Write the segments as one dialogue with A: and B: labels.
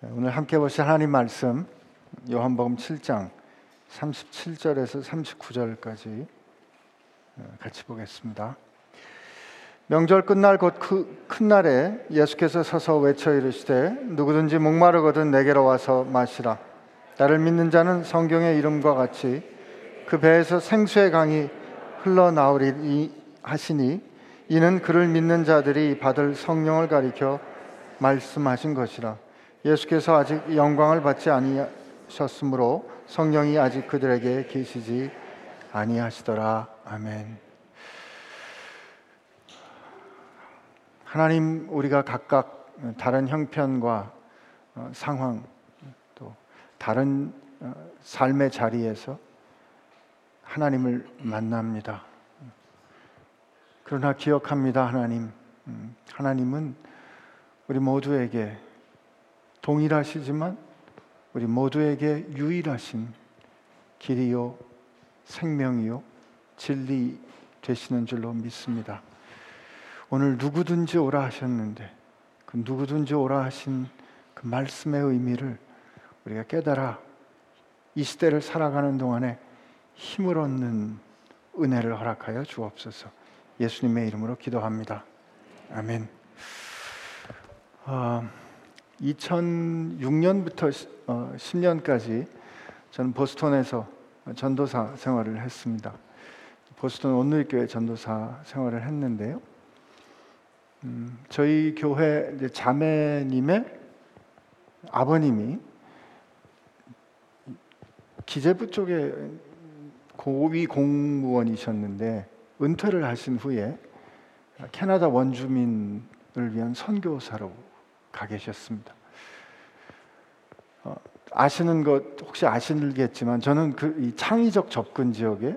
A: 오늘 함께 보실 하나님 말씀 요한복음 7장 37절에서 39절까지 어, 같이 보겠습니다. 명절 끝날 곧 큰 날에 예수께서 서서 외쳐 이르시되 누구든지 목마르거든 내게로 와서 마시라. 나를 믿는 자는 성경의 이름과 같이 그 배에서 생수의 강이 흘러나오리 하시니 이는 그를 믿는 자들이 받을 성령을 가리켜 말씀하신 것이라. 예수께서 아직 영광을 받지 아니하셨으므로 성령이 아직 그들에게 계시지 아니하시더라. 아멘. 하나님 우리가 각각 다른 형편과 어, 상황 또 다른 어, 삶의 자리에서 하나님을 만납니다. 그러나 기억합니다, 하나님. 음, 하나님은 우리 모두에게 동일하시지만 우리 모두에게 유일하신 길이요, 생명이요, 진리 되시는 줄로 믿습니다. 오늘 누구든지 오라 하셨는데 그 누구든지 오라 하신 그 말씀의 의미를 우리가 깨달아 이 시대를 살아가는 동안에 힘을 얻는 은혜를 허락하여 주옵소서. 예수님의 이름으로 기도합니다. 아멘. 어, 2006년부터 10년까지 어, 저는 보스턴에서 전도사 생활을 했습니다. 보스턴 온누리교회 전도사 생활을 했는데요. 음, 저희 교회 자매님의 아버님이 기재부 쪽에 고위 공무원이셨는데 은퇴를 하신 후에 캐나다 원주민을 위한 선교사로 가 계셨습니다. 어, 아시는 것 혹시 아시겠지만 저는 그 창의적 접근 지역에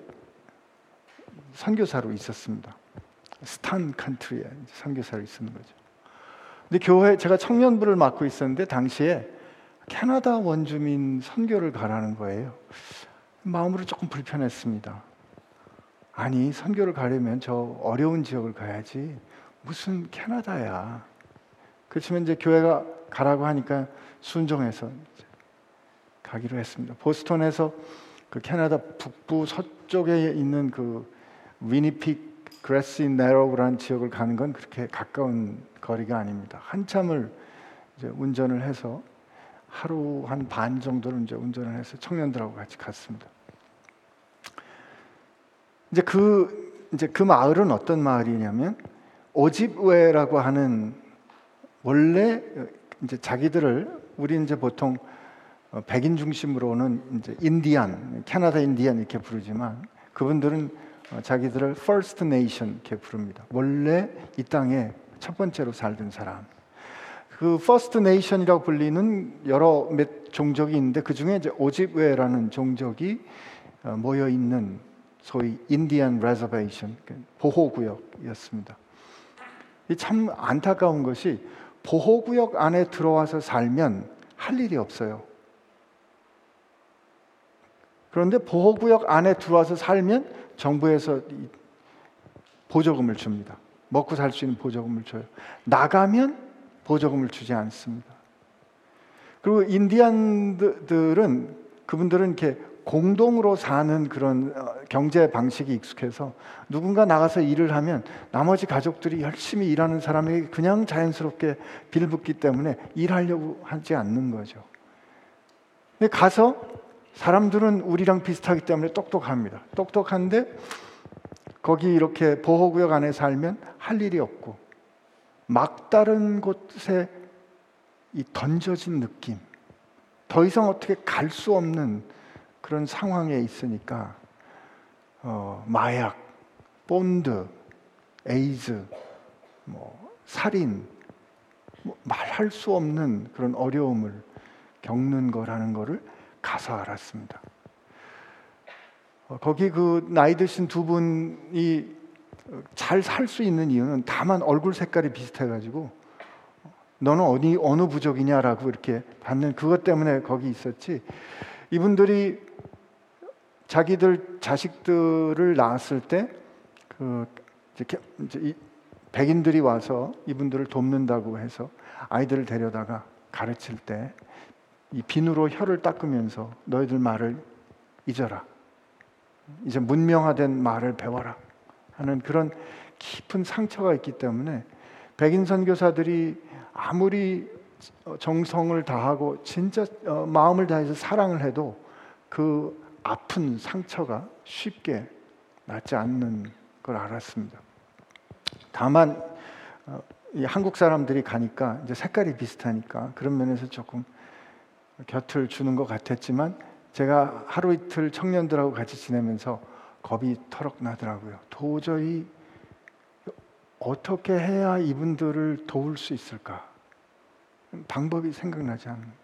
A: 선교사로 있었습니다. 스탄 컨트리에 선교사로 있었는 거죠. 근데 교회 제가 청년부를 맡고 있었는데 당시에 캐나다 원주민 선교를 가라는 거예요. 마음으로 조금 불편했습니다. 아니 선교를 가려면 저 어려운 지역을 가야지 무슨 캐나다야. 그렇지만 이제 교회가 가라고 하니까 순종해서 가기로 했습니다. 보스턴에서 그 캐나다 북부 서쪽에 있는 그 위니픽 그레시 네로우라는 지역을 가는 건 그렇게 가까운 거리가 아닙니다. 한참을 이제 운전을 해서 하루 한 반 정도를 이제 운전을 해서 청년들하고 같이 갔습니다. 이제 그 이제 그 마을은 어떤 마을이냐면 오집웨라고 하는 원래 이제 자기들을 우리 이제 보통 어, 백인 중심으로는 이제 인디안, 캐나다 인디안 이렇게 부르지만 그분들은 어, 자기들을 First Nation 이렇게 부릅니다. 원래 이 땅에 첫 번째로 살던 사람. 그 First Nation이라고 불리는 여러 몇 종족이 있는데 그 중에 이제 오집웨라는 종족이 어, 모여 있는 소위 인디안 레저베이션 보호구역이었습니다. 참 안타까운 것이 보호구역 안에 들어와서 살면 할 일이 없어요. 그런데 보호구역 안에 들어와서 살면 정부에서 보조금을 줍니다. 먹고 살 수 있는 보조금을 줘요. 나가면 보조금을 주지 않습니다. 그리고 인디안들은 그분들은 이렇게 공동으로 사는 그런 어, 경제 방식이 익숙해서 누군가 나가서 일을 하면 나머지 가족들이 열심히 일하는 사람에게 그냥 자연스럽게 빌붙기 때문에 일하려고 하지 않는 거죠. 근데 가서 사람들은 우리랑 비슷하기 때문에 똑똑합니다. 똑똑한데 거기 이렇게 보호구역 안에 살면 할 일이 없고 막다른 곳에 이 던져진 느낌, 더 이상 어떻게 갈 수 없는 그런 상황에 있으니까 어, 마약, 본드, 에이즈, 뭐 살인, 뭐 말할 수 없는 그런 어려움을 겪는 거라는 것을 가서 알았습니다. 어, 거기 그 나이 드신 두 분이 잘 살 수 있는 이유는 다만 얼굴 색깔이 비슷해가지고 너는 어디 어느 부족이냐라고 이렇게 받는 그것 때문에 거기 있었지. 이분들이 자기들 자식들을 낳았을 때 그 이제 백인들이 와서 이분들을 돕는다고 해서 아이들을 데려다가 가르칠 때 이 비누로 혀를 닦으면서 너희들 말을 잊어라. 이제 문명화된 말을 배워라. 하는 그런 깊은 상처가 있기 때문에 백인 선교사들이 아무리 정성을 다하고 진짜 어, 마음을 다해서 사랑을 해도 그 아픈 상처가 쉽게 낫지 않는 걸 알았습니다. 다만 어, 이 한국 사람들이 가니까 이제 색깔이 비슷하니까 그런 면에서 조금 곁을 주는 것 같았지만 제가 하루 이틀 청년들하고 같이 지내면서 겁이 터럭 나더라고요. 도저히 어떻게 해야 이분들을 도울 수 있을까? 방법이 생각나지 않는.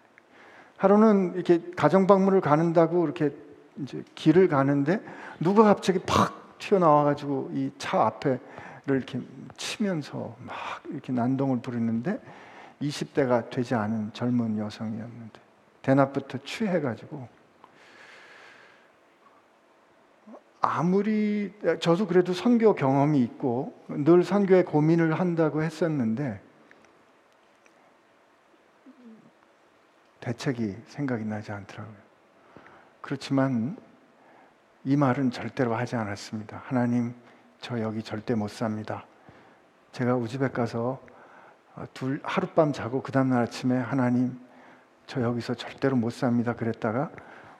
A: 하루는 이렇게 가정 방문을 가는다고 이렇게 이제 길을 가는데 누가 갑자기 팍 튀어나와 가지고 이 차 앞에를 이렇게 치면서 막 이렇게 난동을 부리는데 20대가 되지 않은 젊은 여성이었는데 대낮부터 취해 가지고 아무리 저도 그래도 선교 경험이 있고 늘 선교에 고민을 한다고 했었는데 대책이 생각이 나지 않더라고요. 그렇지만 이 말은 절대로 하지 않았습니다. 하나님, 저 여기 절대 못 삽니다. 제가 우즈벡 가서 둘 하룻밤 자고 그 다음 날 아침에 하나님, 저 여기서 절대로 못 삽니다. 그랬다가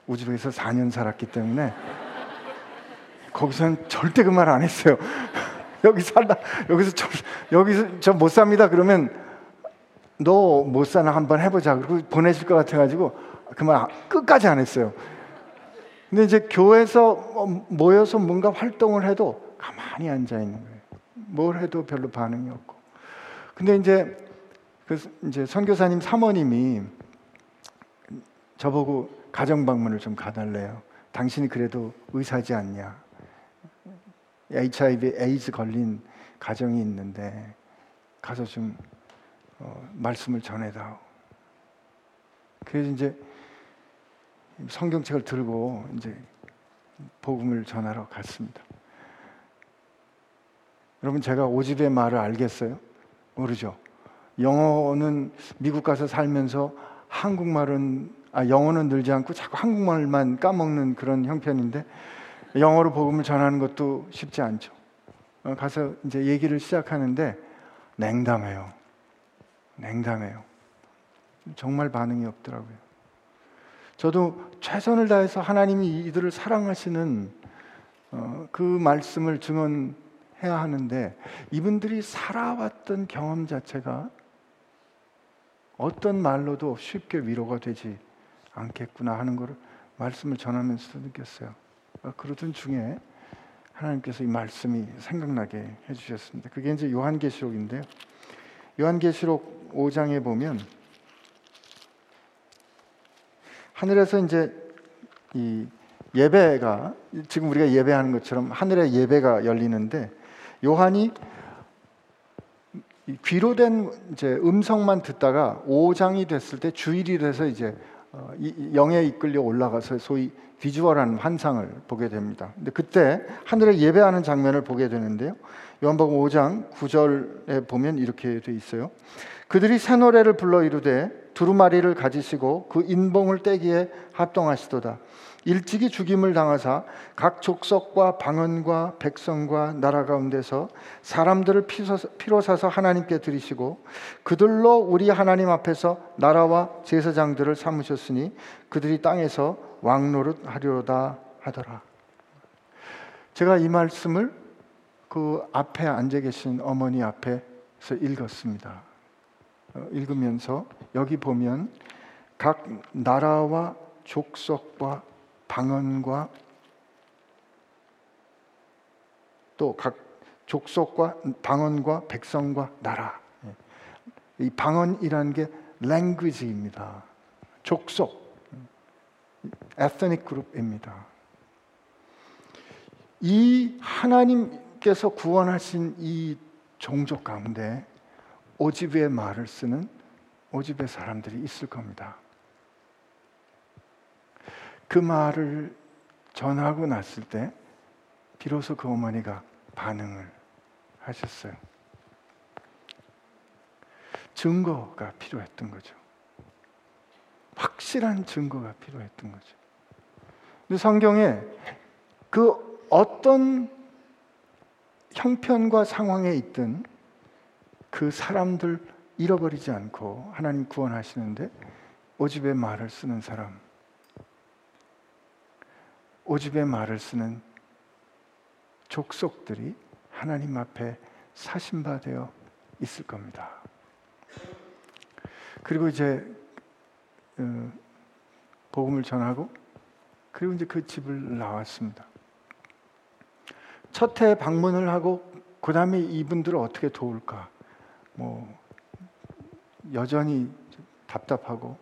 A: 우즈벡에서 4년 살았기 때문에 거기서는 절대 그 말 안 했어요. 여기 살다 여기서 저, 여기서 저 못 삽니다. 그러면 너 못 사나 한번 해보자. 그리고 보내실 것 같아가지고 그 말 끝까지 안 했어요. 근데 이제 교회에서 뭐 모여서 뭔가 활동을 해도 가만히 앉아 있는 거예요. 뭘 해도 별로 반응이 없고. 근데 이제 그 이제 선교사님 사모님이 저보고 가정 방문을 좀 가달래요. 당신이 그래도 의사지 않냐? HIV 에이즈 걸린 가정이 있는데 가서 좀 어, 말씀을 전해다오. 그래서 이제 성경책을 들고 이제 복음을 전하러 갔습니다. 여러분 제가 오집의 말을 알겠어요? 모르죠. 영어는 미국 가서 살면서 한국말은 아 영어는 늘지 않고 자꾸 한국말만 까먹는 그런 형편인데 영어로 복음을 전하는 것도 쉽지 않죠. 어, 가서 이제 얘기를 시작하는데 냉담해요. 냉담해요. 정말 반응이 없더라고요. 저도 최선을 다해서 하나님이 이들을 사랑하시는 어, 그 말씀을 증언해야 하는데 이분들이 살아왔던 경험 자체가 어떤 말로도 쉽게 위로가 되지 않겠구나 하는 것을 말씀을 전하면서 느꼈어요. 어, 그러던 중에 하나님께서 이 말씀이 생각나게 해주셨습니다. 그게 이제 요한계시록인데요. 요한계시록 5장에 보면 하늘에서 이제 이 예배가 지금 우리가 예배하는 것처럼 하늘에 예배가 열리는데 요한이 귀로 된 이제 음성만 듣다가 5장이 됐을 때 주일이 돼서 이제 어, 영에 이끌려 올라가서 소위 비주얼한 환상을 보게 됩니다. 근데 그때 하늘에 예배하는 장면을 보게 되는데요. 요한복음 5장 9절에 보면 이렇게 돼 있어요. 그들이 새 노래를 불러 이르되 두루마리를 가지시고 그 인봉을 떼기에 합동하시도다. 일찍이 죽임을 당하사 각 족속과 방언과 백성과 나라 가운데서 사람들을 피로 사서 하나님께 드리시고 그들로 우리 하나님 앞에서 나라와 제사장들을 삼으셨으니 그들이 땅에서 왕노릇 하려다 하더라. 제가 이 말씀을 그 앞에 앉아 계신 어머니 앞에서 읽었습니다. 어, 읽으면서 여기 보면 각 나라와 족속과 방언과 또 각 족속과 방언과 백성과 나라 예. 이 방언이라는 게 language입니다. 족속 ethnic group입니다. 이 하나님께서 구원하신 이 종족 가운데 오집의 말을 쓰는 오집의 사람들이 있을 겁니다. 그 말을 전하고 났을 때 비로소 그 어머니가 반응을 하셨어요. 증거가 필요했던 거죠. 확실한 증거가 필요했던 거죠. 근데 성경에 그 어떤 형편과 상황에 있든 그 사람들 잃어버리지 않고 하나님 구원하시는데 오집의 말을 쓰는 사람, 오집의 말을 쓰는 족속들이 하나님 앞에 사신받되어 있을 겁니다. 그리고 이제 어, 복음을 전하고 그리고 이제 그 집을 나왔습니다. 첫 해 방문을 하고 그 다음에 이분들을 어떻게 도울까? 뭐 여전히 답답하고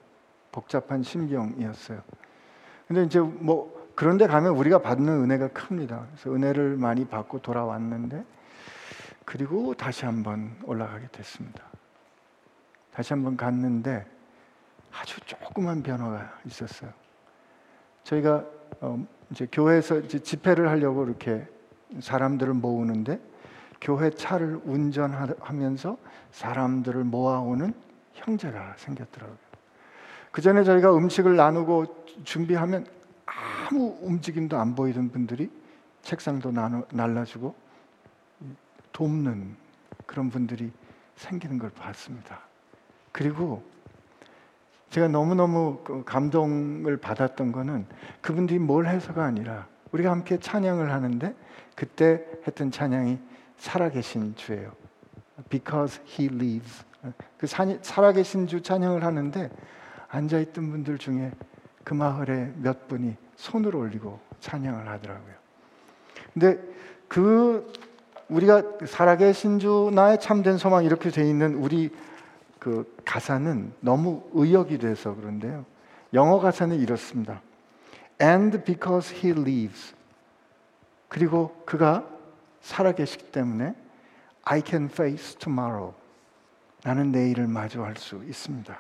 A: 복잡한 심경이었어요. 근데 이제 뭐 그런데 가면 우리가 받는 은혜가 큽니다. 그래서 은혜를 많이 받고 돌아왔는데 그리고 다시 한번 올라가게 됐습니다. 다시 한번 갔는데 아주 조그만 변화가 있었어요. 저희가 어 이제 교회에서 이제 집회를 하려고 이렇게 사람들을 모으는데 교회 차를 운전하면서 사람들을 모아오는 형제가 생겼더라고요. 그 전에 저희가 음식을 나누고 준비하면 아무 움직임도 안 보이던 분들이 책상도 나눠, 날라주고 돕는 그런 분들이 생기는 걸 봤습니다. 그리고 제가 너무너무 그 감동을 받았던 거는 그분들이 뭘 해서가 아니라 우리가 함께 찬양을 하는데 그때 했던 찬양이 살아계신 주예요. Because He lives. 그 살아계신 주 찬양을 하는데 앉아 있던 분들 중에 그 마을에 몇 분이 손을 올리고 찬양을 하더라고요. 근데 그 우리가 살아계신 주 나의 참된 소망 이렇게 돼 있는 우리 그 가사는 너무 의역이 돼서 그런데요. 영어 가사는 이렇습니다. And because he lives. 그리고 그가 살아계시기 때문에 I can face tomorrow. 나는 내일을 마주할 수 있습니다.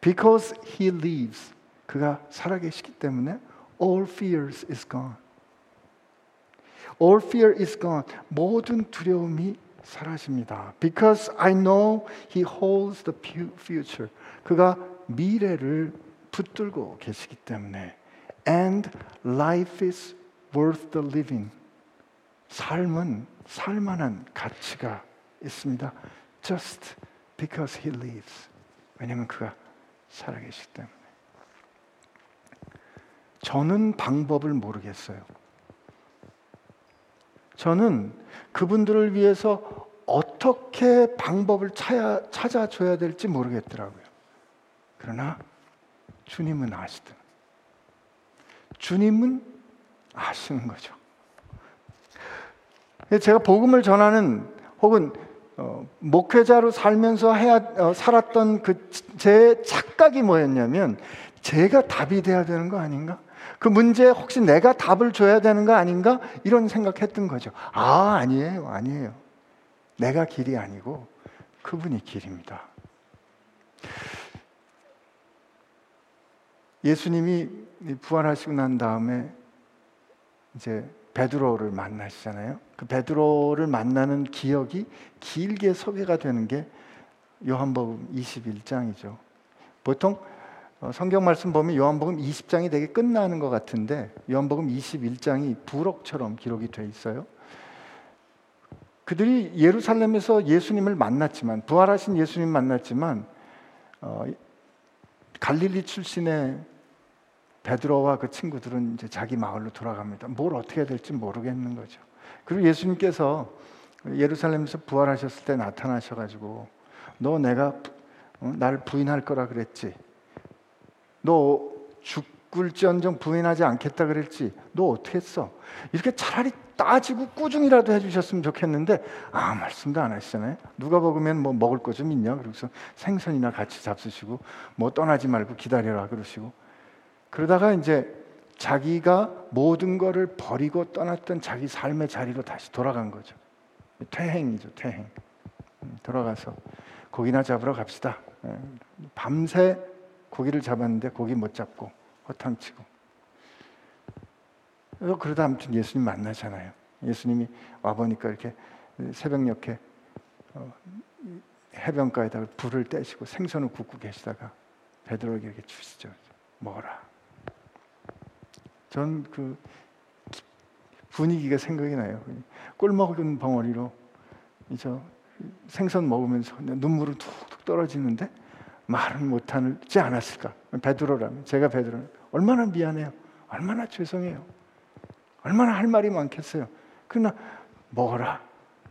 A: Because he lives. 그가 살아계시기 때문에 all fears is gone. All fear is gone. 모든 두려움이 사라집니다. Because I know he holds the future. 그가 미래를 붙들고 계시기 때문에 and life is worth the living. 삶은 살만한 가치가 있습니다. Just because he lives. 왜냐하면 그가 살아계시기 때문에. 저는 방법을 모르겠어요. 저는 그분들을 위해서 어떻게 방법을 찾아, 찾아줘야 될지 모르겠더라고요. 그러나 주님은 아시든. 주님은 아시는 거죠. 제가 복음을 전하는 혹은 어, 목회자로 살면서 해야, 어, 살았던 그 제 착각이 뭐였냐면 제가 답이 돼야 되는 거 아닌가? 그 문제에 혹시 내가 답을 줘야 되는 거 아닌가? 이런 생각했던 거죠. 아, 아니에요. 아니에요. 내가 길이 아니고 그분이 길입니다. 예수님이 부활하시고 난 다음에 이제 베드로를 만나시잖아요. 그 베드로를 만나는 기억이 길게 소개가 되는 게 요한복음 21장이죠. 보통 어, 성경 말씀 보면 요한복음 20장이 되게 끝나는 것 같은데 요한복음 21장이 부록처럼 기록이 돼 있어요. 그들이 예루살렘에서 예수님을 만났지만 부활하신 예수님 만났지만 어, 갈릴리 출신의 베드로와 그 친구들은 이제 자기 마을로 돌아갑니다. 뭘 어떻게 될지 모르겠는 거죠. 그리고 예수님께서 예루살렘에서 부활하셨을 때 나타나셔가지고 너 내가 어, 날 부인할 거라 그랬지. 너 죽을지언정 부인하지 않겠다 그랬지. 너 어떻게 했어? 이렇게 차라리 따지고 꾸중이라도 해주셨으면 좋겠는데 아 말씀도 안 하시잖아요. 누가 먹으면 뭐 먹을 거 좀 있냐? 그래서 생선이나 같이 잡수시고 뭐 떠나지 말고 기다려라 그러시고 그러다가 이제 자기가 모든 것을 버리고 떠났던 자기 삶의 자리로 다시 돌아간 거죠. 퇴행이죠, 퇴행. 음, 돌아가서 고기나 잡으러 갑시다. 예, 밤새 고기를 잡았는데 고기 못 잡고 허탕치고. 그래서 그러다 아무튼 예수님 만나잖아요. 예수님이 와 보니까 이렇게 새벽녘에 어, 해변가에다가 불을 떼시고 생선을 굽고 계시다가 베드로에게 주시죠. 먹어라. 전 그 분위기가 생각이 나요. 꿀 먹은 벙어리로 저 생선 먹으면서 눈물은 툭툭 떨어지는데 말은 못하지 않았을까? 베드로라면 제가 베드로는 얼마나 미안해요. 얼마나 죄송해요. 얼마나 할 말이 많겠어요. 그러나 먹어라.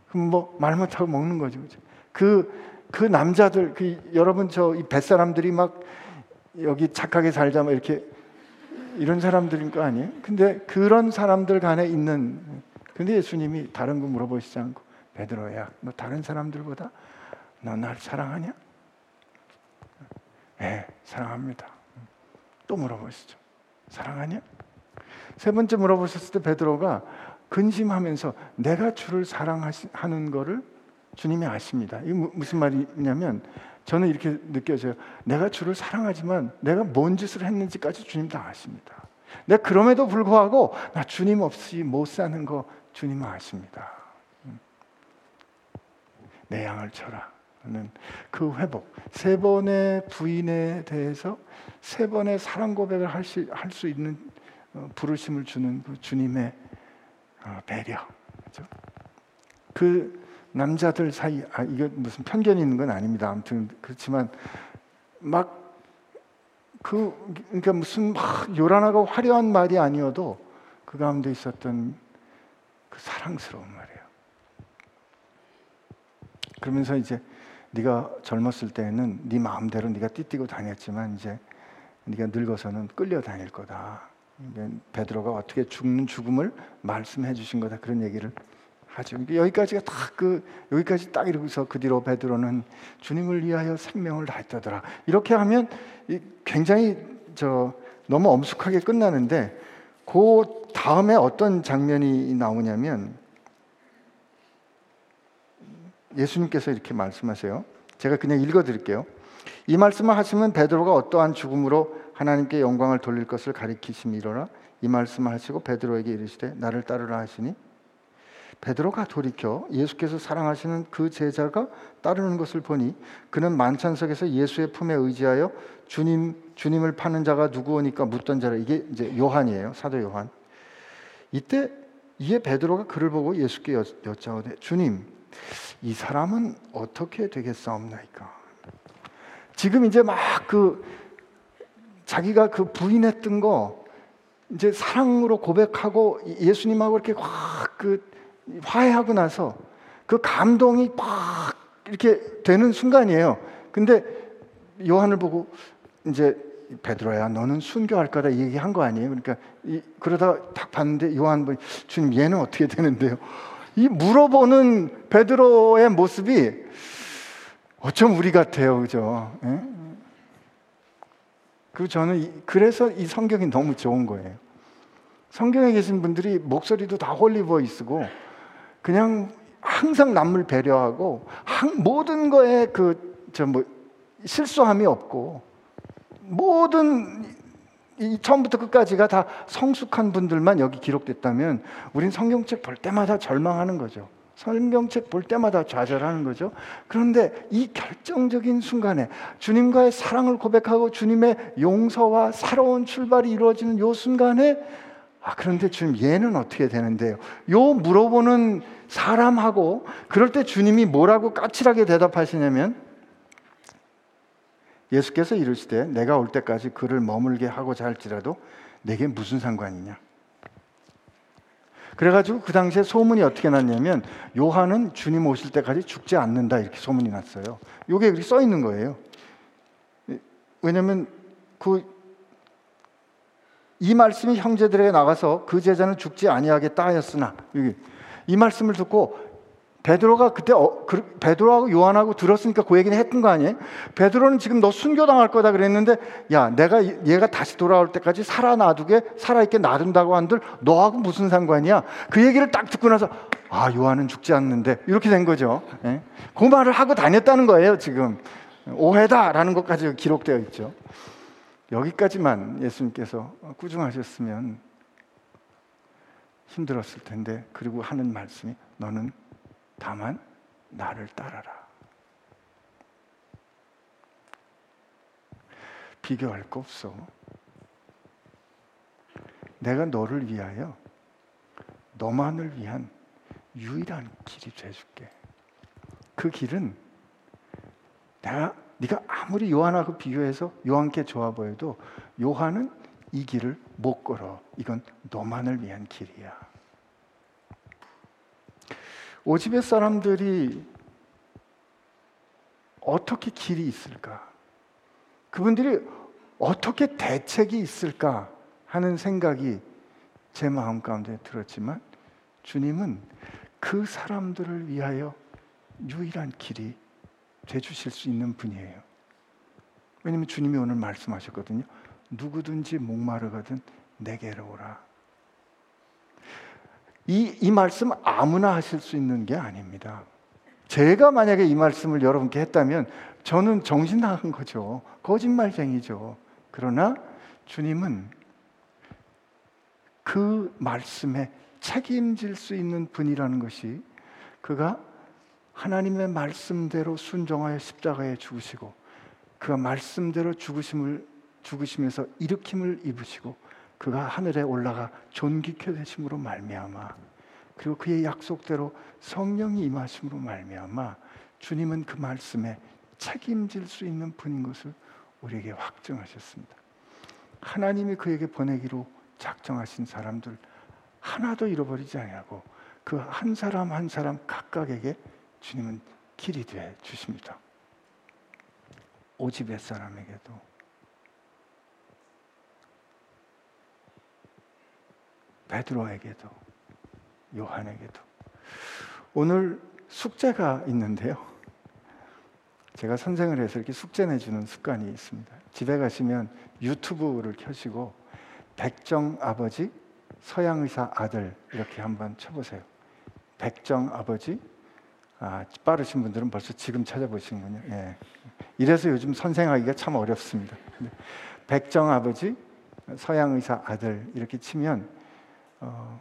A: 그럼 뭐 말 못하고 먹는 거죠. 그, 그 남자들, 그 여러분 저 이 뱃사람들이 막 여기 착하게 살자 뭐 이렇게 이런 사람들인 거 아니에요? 근데 그런 사람들 간에 있는 근데 예수님이 다른 거 물어보시지 않고 베드로야, 너 다른 사람들보다 너 날 사랑하냐? 네, 사랑합니다. 또 물어보시죠. 사랑하냐? 세 번째 물어보셨을 때 베드로가 근심하면서 내가 주를 사랑하는 거를 주님이 아십니다. 이게 무슨 말이냐면 저는 이렇게 느껴져요. 내가 주를 사랑하지만 내가 뭔 짓을 했는지까지 주님 다 아십니다. 내가 그럼에도 불구하고 나 주님 없이 못 사는 거 주님은 아십니다. 음. 내 양을 쳐라. 그 회복 세 번의 부인에 대해서 세 번의 사랑 고백을 할 수 있는 어, 부르심을 주는 그 주님의 어, 배려 그렇죠? 그 남자들 사이 아 이거 무슨 편견이 있는 건 아닙니다. 아무튼 그렇지만 막 그 그러니까 무슨 막 요란하고 화려한 말이 아니어도 그 가운데 있었던 그 사랑스러운 말이에요. 그러면서 이제 네가 젊었을 때는 네 마음대로 네가 띠뛰고 다녔지만 이제 네가 늙어서는 끌려 다닐 거다. 베드로가 어떻게 죽는 죽음을 말씀해 주신 거다 그런 얘기를 하죠. 여기까지가 딱 그 여기까지 딱 이러고서 그 뒤로 베드로는 주님을 위하여 생명을 다했다더라. 이렇게 하면 굉장히 저 너무 엄숙하게 끝나는데 그 다음에 어떤 장면이 나오냐면 예수님께서 이렇게 말씀하세요. 제가 그냥 읽어 드릴게요. 이 말씀을 하시면 베드로가 어떠한 죽음으로 하나님께 영광을 돌릴 것을 가리키심이로라. 이 말씀을 하시고 베드로에게 이르시되 나를 따르라 하시니 베드로가 돌이켜 예수께서 사랑하시는 그 제자가 따르는 것을 보니 그는 만찬석에서 예수의 품에 의지하여 주님 주님을 파는 자가 누구오니까 묻던 자라 이게 이제 요한이에요 사도 요한. 이때 이에 베드로가 그를 보고 예수께 여, 여짜오되 주님 이 사람은 어떻게 되겠사옵나이까? 지금 이제 막 그 자기가 그 부인했던 거 이제 사랑으로 고백하고 예수님하고 이렇게 확 그 화해하고 나서 그 감동이 팍 이렇게 되는 순간이에요. 근데 요한을 보고 이제 베드로야 너는 순교할 거다 얘기한 거 아니에요? 그러니까 이, 그러다가 딱 봤는데 요한 보 주님 얘는 어떻게 되는데요? 이 물어보는 베드로의 모습이 어쩜 우리 같아요, 그죠? 예? 그 저는 그래서 이 성경이 너무 좋은 거예요. 성경에 계신 분들이 목소리도 다 홀리보이스고 그냥 항상 남을 배려하고 모든 거에 그 저 뭐 실수함이 없고 모든 이 처음부터 끝까지가 다 성숙한 분들만 여기 기록됐다면 우린 성경책 볼 때마다 절망하는 거죠. 성경책 볼 때마다 좌절하는 거죠. 그런데 이 결정적인 순간에 주님과의 사랑을 고백하고 주님의 용서와 새로운 출발이 이루어지는 요 순간에 아, 그런데 주님, 얘는 어떻게 되는데요? 요 물어보는 사람하고 그럴 때 주님이 뭐라고 까칠하게 대답하시냐면 예수께서 이르시되 내가 올 때까지 그를 머물게 하고자 할지라도 내게 무슨 상관이냐? 그래가지고 그 당시에 소문이 어떻게 났냐면 요한은 주님 오실 때까지 죽지 않는다 이렇게 소문이 났어요. 요게 여기 써 있는 거예요. 왜냐하면 그 이 말씀이 형제들에게 나가서 그 제자는 죽지 아니하겠다 하였으나 여기 이 말씀을 듣고 베드로가 그때 어, 그, 베드로하고 요한하고 들었으니까 그 얘기는 했던 거 아니에요? 베드로는 지금 너 순교당할 거다 그랬는데 야 내가 얘가 다시 돌아올 때까지 살아 놔두게 살아있게 놔둔다고 한들 너하고 무슨 상관이야? 그 얘기를 딱 듣고 나서 아 요한은 죽지 않는데 이렇게 된 거죠. 예? 그 말을 하고 다녔다는 거예요 지금 오해다라는 것까지 기록되어 있죠. 여기까지만 예수님께서 꾸중하셨으면 힘들었을 텐데 그리고 하는 말씀이 너는 다만 나를 따라라. 비교할 거 없어. 내가 너를 위하여 너만을 위한 유일한 길이 돼줄게. 그 길은 내가 네가 아무리 요한하고 비교해서 요한께 좋아 보여도 요한은 이 길을 못 걸어. 이건 너만을 위한 길이야. 오집의 사람들이 어떻게 길이 있을까? 그분들이 어떻게 대책이 있을까 하는 생각이 제 마음 가운데 들었지만 주님은 그 사람들을 위하여 유일한 길이 돼 주실 수 있는 분이에요. 왜냐면 주님이 오늘 말씀하셨거든요. 누구든지 목마르거든 내게로 오라. 이, 이 말씀 아무나 하실 수 있는 게 아닙니다. 제가 만약에 이 말씀을 여러분께 했다면 저는 정신 나간 거죠. 거짓말쟁이죠. 그러나 주님은 그 말씀에 책임질 수 있는 분이라는 것이 그가 하나님의 말씀대로 순종하여 십자가에 죽으시고 그가 말씀대로 죽으심을 죽으시면서 일으킴을 입으시고 그가 하늘에 올라가 존귀케 되심으로 말미암아 그리고 그의 약속대로 성령이 임하심으로 말미암아 주님은 그 말씀에 책임질 수 있는 분인 것을 우리에게 확증하셨습니다. 하나님이 그에게 보내기로 작정하신 사람들 하나도 잃어버리지 아니하고 그 한 사람 한 사람 각각에게 주님은 길이 되어 주십니다. 오집의 사람에게도 베드로에게도 요한에게도 오늘 숙제가 있는데요. 제가 선생을 해서 이렇게 숙제 내주는 습관이 있습니다. 집에 가시면 유튜브를 켜시고 백정 아버지, 서양 의사 아들 이렇게 한번 쳐보세요. 백정 아버지, 아, 빠르신 분들은 벌써 지금 찾아보시는군요. 예. 이래서 요즘 선생하기가 참 어렵습니다. 백정 아버지, 서양 의사 아들 이렇게 치면 어,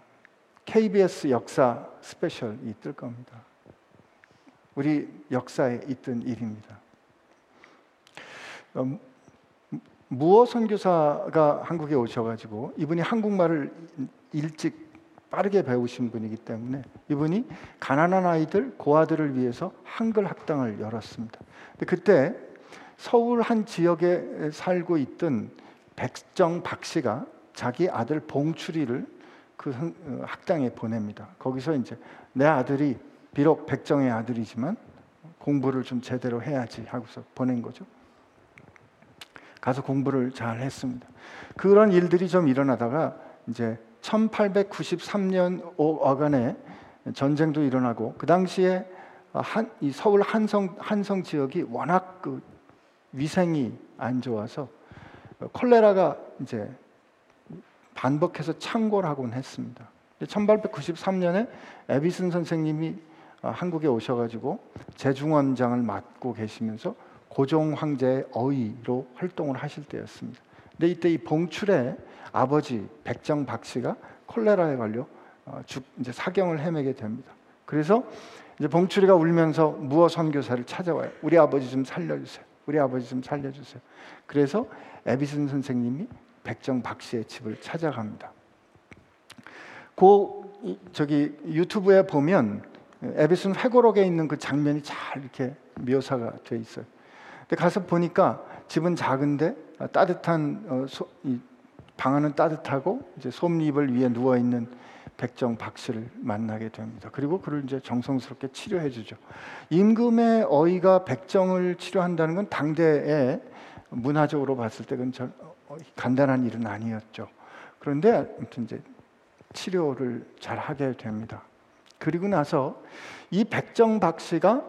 A: KBS 역사 스페셜이 뜰 겁니다. 우리 역사에 있던 일입니다. 어, 무어 선교사가 한국에 오셔가지고 이분이 한국말을 일찍 빠르게 배우신 분이기 때문에 이분이 가난한 아이들, 고아들을 위해서 한글 학당을 열었습니다. 그때 서울 한 지역에 살고 있던 백정 박 씨가 자기 아들 봉출이를 그 어, 학당에 보냅니다. 거기서 이제 내 아들이 비록 백정의 아들이지만 공부를 좀 제대로 해야지 하고서 보낸 거죠. 가서 공부를 잘 했습니다. 그런 일들이 좀 일어나다가 이제 1893년 어간에 전쟁도 일어나고 그 당시에 한, 이 서울 한성 한성 지역이 워낙 그 위생이 안 좋아서 콜레라가 이제 반복해서 창궐 하곤 했습니다. 1893년에 에비슨 선생님이 한국에 오셔가지고 재중원장을 맡고 계시면서 고종 황제의 어의로 활동을 하실 때였습니다. 근데 이때 이 봉출의 아버지 백정 박 씨가 콜레라에 걸려 어, 죽, 이제 사경을 헤매게 됩니다. 그래서 이제 봉출이가 울면서 무어 선교사를 찾아와요. 우리 아버지 좀 살려주세요. 우리 아버지 좀 살려주세요. 그래서 에비슨 선생님이 백정 박 씨의 집을 찾아갑니다. 그 저기 유튜브에 보면 에비슨 회고록에 있는 그 장면이 잘 이렇게 묘사가 돼 있어요. 근데 가서 보니까 집은 작은데 따뜻한 어, 소, 방 안은 따뜻하고 이제 솜잎을 위에 누워 있는 백정 박 씨를 만나게 됩니다. 그리고 그를 이제 정성스럽게 치료해 주죠. 임금의 어이가 백정을 치료한다는 건 당대에 문화적으로 봤을 때 그건 어, 간단한 일은 아니었죠. 그런데 아무튼 이제 치료를 잘 하게 됩니다. 그리고 나서 이 백정 박 씨가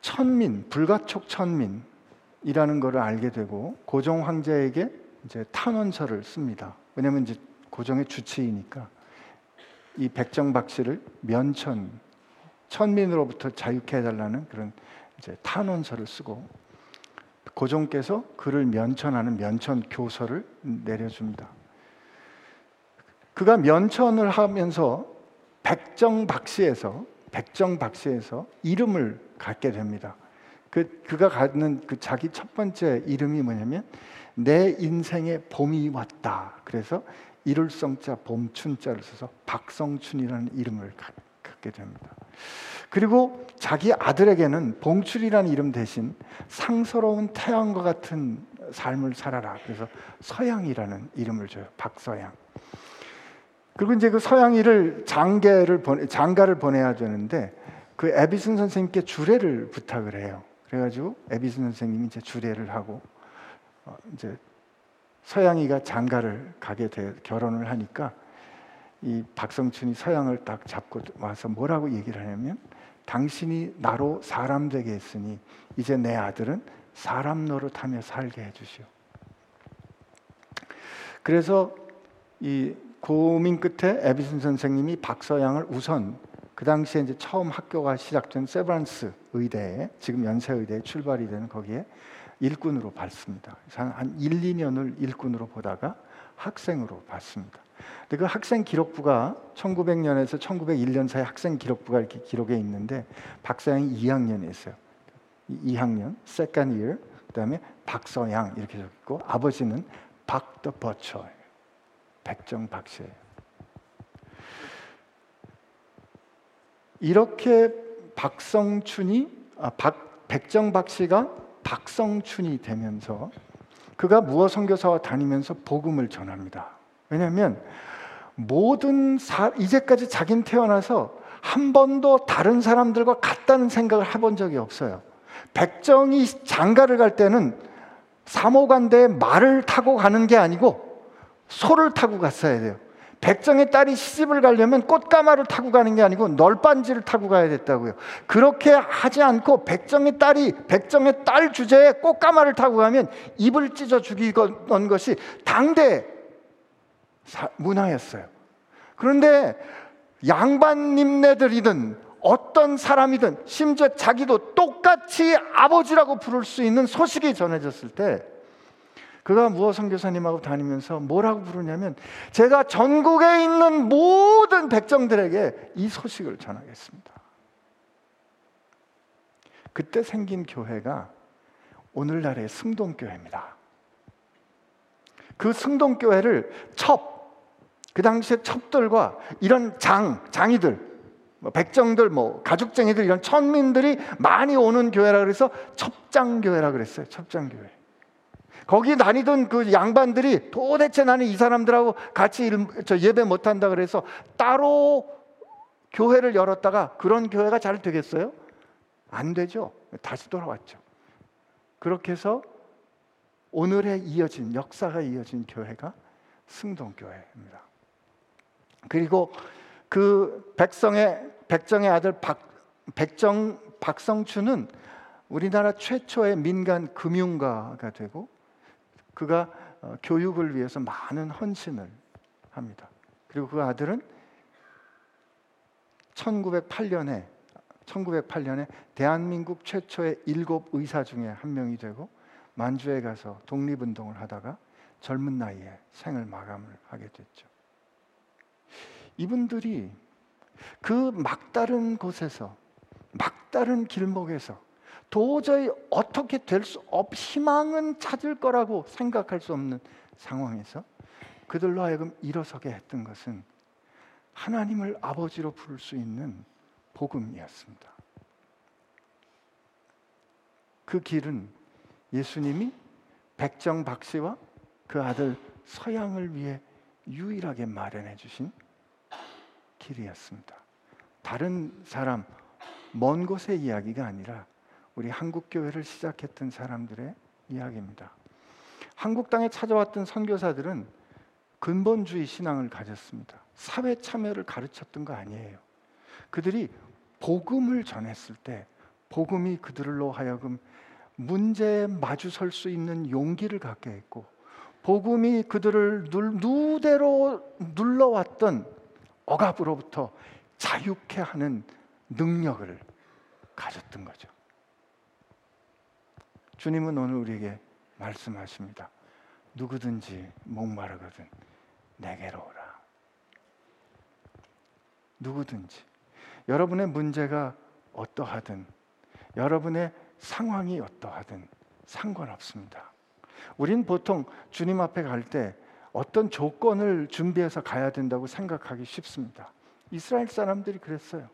A: 천민, 불가촉 천민 이라는 것을 알게 되고 고종 황제에게 이제 탄원서를 씁니다. 왜냐하면 이제 고종의 주치이니까 이 백정 박 씨를 면천 천민으로부터 자유케 해달라는 그런 이제 탄원서를 쓰고 고종께서 그를 면천하는 면천 교서를 내려줍니다. 그가 면천을 하면서 백정 박씨에서 백정 박씨에서 이름을 갖게 됩니다. 그 그가 갖는 그 자기 첫 번째 이름이 뭐냐면 내 인생에 봄이 왔다. 그래서 이룰성자 봄춘자를 써서 박성춘이라는 이름을 갖게 됩니다. 그리고 자기 아들에게는 봉출이라는 이름 대신 상서로운 태양과 같은 삶을 살아라. 그래서 서양이라는 이름을 줘요. 박서양. 그리고 이제 그 서양이를 장계를 보내, 장가를 보내야 되는데 그 에비슨 선생님께 주례를 부탁을 해요. 그래가지고 에비슨 선생님이 이제 주례를 하고 어, 이제 서양이가 장가를 가게 돼 결혼을 하니까 이 박성춘이 서양을 딱 잡고 와서 뭐라고 얘기를 하냐면 당신이 나로 사람 되게 했으니 이제 내 아들은 사람 노릇하며 살게 해주시오. 그래서 이 고민 끝에 에비슨 선생님이 박서양을 우선 그 당시에 이제 처음 학교가 시작된 세브란스 의대에 지금 연세의대에 출발이 되는 거기에 일꾼으로 받습니다. 한 1, 2년을 일꾼으로 보다가 학생으로 받습니다. 근데 그 학생 기록부가 1900년에서 1901년 사이 학생 기록부가 이렇게 기록에 있는데 박서양이 2학년에 있어요. 2학년, second year. 그다음에 박서양 이렇게 적혀 있고 아버지는 박더 버처예요. 백정 박씨예요. 이렇게 박성춘이 아, 박 백정 박 씨가 박성춘이 되면서 그가 무어 선교사와 다니면서 복음을 전합니다. 왜냐하면 모든 사, 이제까지 자긴 태어나서 한 번도 다른 사람들과 같다는 생각을 해본 적이 없어요. 백정이 장가를 갈 때는 사모관대에 말을 타고 가는 게 아니고 소를 타고 갔어야 돼요. 백정의 딸이 시집을 가려면 꽃가마를 타고 가는 게 아니고 널빤지를 타고 가야 됐다고요. 그렇게 하지 않고 백정의 딸이 백정의 딸 주제에 꽃가마를 타고 가면 입을 찢어 죽이던 것이 당대 문화였어요. 그런데 양반님네들이든 어떤 사람이든 심지어 자기도 똑같이 아버지라고 부를 수 있는 소식이 전해졌을 때 그가 무어 선교사님하고 다니면서 뭐라고 부르냐면 제가 전국에 있는 모든 백정들에게 이 소식을 전하겠습니다. 그때 생긴 교회가 오늘날의 승동교회입니다. 그 승동교회를 첩, 그 당시에 첩들과 이런 장, 장이들, 뭐 백정들, 뭐 가죽쟁이들 이런 천민들이 많이 오는 교회라 그래서 첩장교회라 그랬어요. 첩장교회. 거기 다니던 그 양반들이 도대체 나는 이 사람들하고 같이 저 예배 못 한다 그래서 따로 교회를 열었다가 그런 교회가 잘 되겠어요? 안 되죠. 다시 돌아왔죠. 그렇게 해서 오늘에 이어진 역사가 이어진 교회가 승동교회입니다. 그리고 그 백성의 백정의 아들 박 백정 박성춘은 우리나라 최초의 민간 금융가가 되고 그가 어, 교육을 위해서 많은 헌신을 합니다. 그리고 그 아들은 1908년에 1908년에 대한민국 최초의 일곱 의사 중에 한 명이 되고 만주에 가서 독립운동을 하다가 젊은 나이에 생을 마감을 하게 됐죠. 이분들이 그 막다른 곳에서 막다른 길목에서 도저히 어떻게 될 수 없, 희망은 찾을 거라고 생각할 수 없는 상황에서 그들로 하여금 일어서게 했던 것은 하나님을 아버지로 부를 수 있는 복음이었습니다. 그 길은 예수님이 백정 박씨와 그 아들 서양을 위해 유일하게 마련해 주신 길이었습니다. 다른 사람, 먼 곳의 이야기가 아니라 우리 한국 교회를 시작했던 사람들의 이야기입니다. 한국 땅에 찾아왔던 선교사들은 근본주의 신앙을 가졌습니다. 사회 참여를 가르쳤던 거 아니에요. 그들이 복음을 전했을 때 복음이 그들로 하여금 문제에 마주설 수 있는 용기를 갖게 했고 복음이 그들을 누대로 눌러왔던 억압으로부터 자유케 하는 능력을 가졌던 거죠. 주님은 오늘 우리에게 말씀하십니다. 누구든지 목마르거든 내게로 오라. 누구든지 여러분의 문제가 어떠하든 여러분의 상황이 어떠하든 상관없습니다. 우린 보통 주님 앞에 갈 때 어떤 조건을 준비해서 가야 된다고 생각하기 쉽습니다. 이스라엘 사람들이 그랬어요.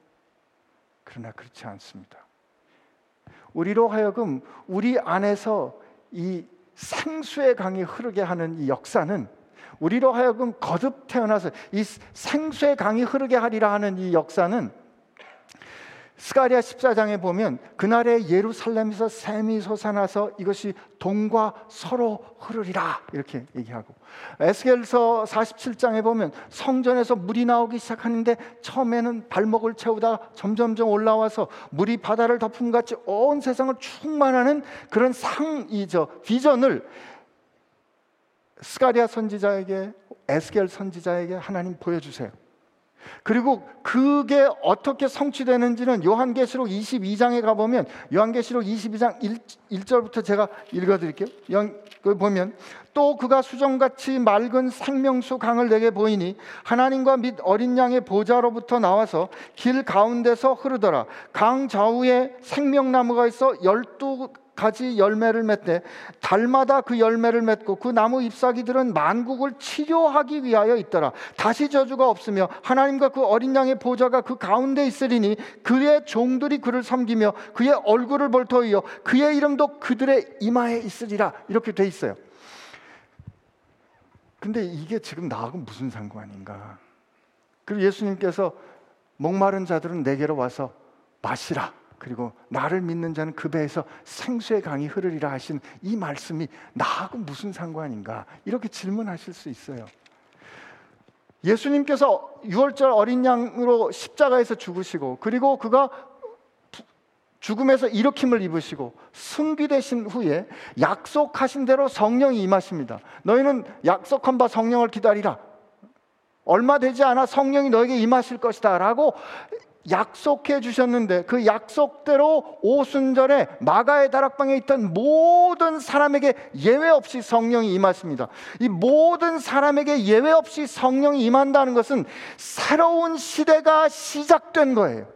A: 그러나 그렇지 않습니다. 우리로 하여금 우리 안에서 이 생수의 강이 흐르게 하는 이 역사는 우리로 하여금 거듭 태어나서 이 생수의 강이 흐르게 하리라 하는 이 역사는 스가리아 14장에 보면 그날에 예루살렘에서 샘이 솟아나서 이것이 동과 서로 흐르리라 이렇게 얘기하고 에스겔서 47장에 보면 성전에서 물이 나오기 시작하는데 처음에는 발목을 채우다 점점점 올라와서 물이 바다를 덮음 같이 온 세상을 충만하는 그런 상이죠 비전을 스가리아 선지자에게 에스겔 선지자에게 하나님 보여주세요. 그리고 그게 어떻게 성취되는지는 요한계시록 22장에 가보면 요한계시록 22장 1, 절부터 제가 읽어드릴게요. 그 보면 또 그가 수정같이 맑은 생명수 강을 내게 보이니 하나님과 및 어린 양의 보좌로부터 나와서 길 가운데서 흐르더라. 강 좌우에 생명나무가 있어 열두 가지 열매를 맺되 달마다 그 열매를 맺고 그 나무 잎사귀들은 만국을 치료하기 위하여 있더라. 다시 저주가 없으며 하나님과 그 어린 양의 보좌가 그 가운데 있으리니 그의 종들이 그를 섬기며 그의 얼굴을 볼 터이요 그의 이름도 그들의 이마에 있으리라. 이렇게 돼 있어요. 근데 이게 지금 나하고 무슨 상관인가? 그리고 예수님께서 목마른 자들은 내게로 와서 마시라. 그리고 나를 믿는 자는 그 배에서 생수의 강이 흐르리라 하신 이 말씀이 나하고 무슨 상관인가? 이렇게 질문하실 수 있어요. 예수님께서 6월절 어린 양으로 십자가에서 죽으시고 그리고 그가 죽음에서 일으킴을 입으시고 승귀되신 후에 약속하신 대로 성령이 임하십니다. 너희는 약속한 바 성령을 기다리라. 얼마 되지 않아 성령이 너에게 임하실 것이다 라고 약속해 주셨는데 그 약속대로 오순절에 마가의 다락방에 있던 모든 사람에게 예외 없이 성령이 임하십니다. 이 모든 사람에게 예외 없이 성령이 임한다는 것은 새로운 시대가 시작된 거예요.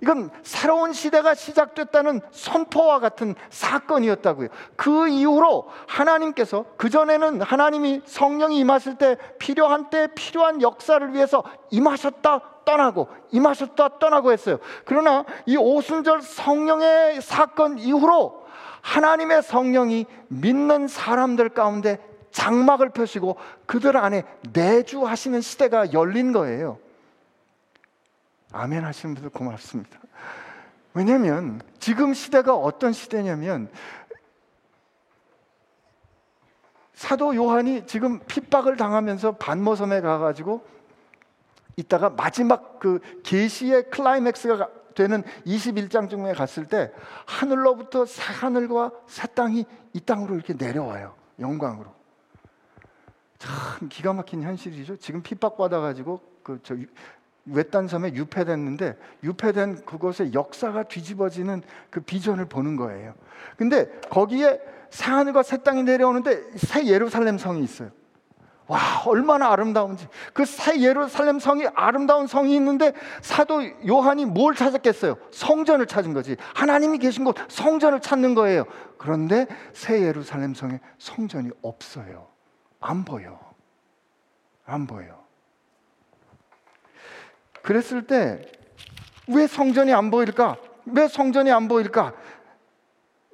A: 이건 새로운 시대가 시작됐다는 선포와 같은 사건이었다고요. 그 이후로 하나님께서 그전에는 하나님이 성령이 임하실 때 필요한 때 필요한 역사를 위해서 임하셨다 떠나고 임하셨다 떠나고 했어요. 그러나 이 오순절 성령의 사건 이후로 하나님의 성령이 믿는 사람들 가운데 장막을 펴시고 그들 안에 내주하시는 시대가 열린 거예요. 아멘 하시는 분들 고맙습니다. 왜냐하면 지금 시대가 어떤 시대냐면 사도 요한이 지금 핍박을 당하면서 반모섬에 가가지고 이따가 마지막 그 계시의 클라이맥스가 되는 21장쯤에 갔을 때 하늘로부터 새 하늘과 새 땅이 이 땅으로 이렇게 내려와요. 영광으로. 참 기가 막힌 현실이죠. 지금 핍박받아 가지고 그 저 외딴 섬에 유폐됐는데 유폐된 그곳의 역사가 뒤집어지는 그 비전을 보는 거예요. 근데 거기에 새 하늘과 새 땅이 내려오는데 새 예루살렘 성이 있어요. 와, 얼마나 아름다운지. 그새 예루살렘 성이 아름다운 성이 있는데 사도 요한이 뭘 찾았겠어요? 성전을 찾은 거지. 하나님이 계신 곳 성전을 찾는 거예요. 그런데 새 예루살렘 성에 성전이 없어요. 안 보여. 안 보여. 그랬을 때 왜 성전이 안 보일까? 왜 성전이 안 보일까?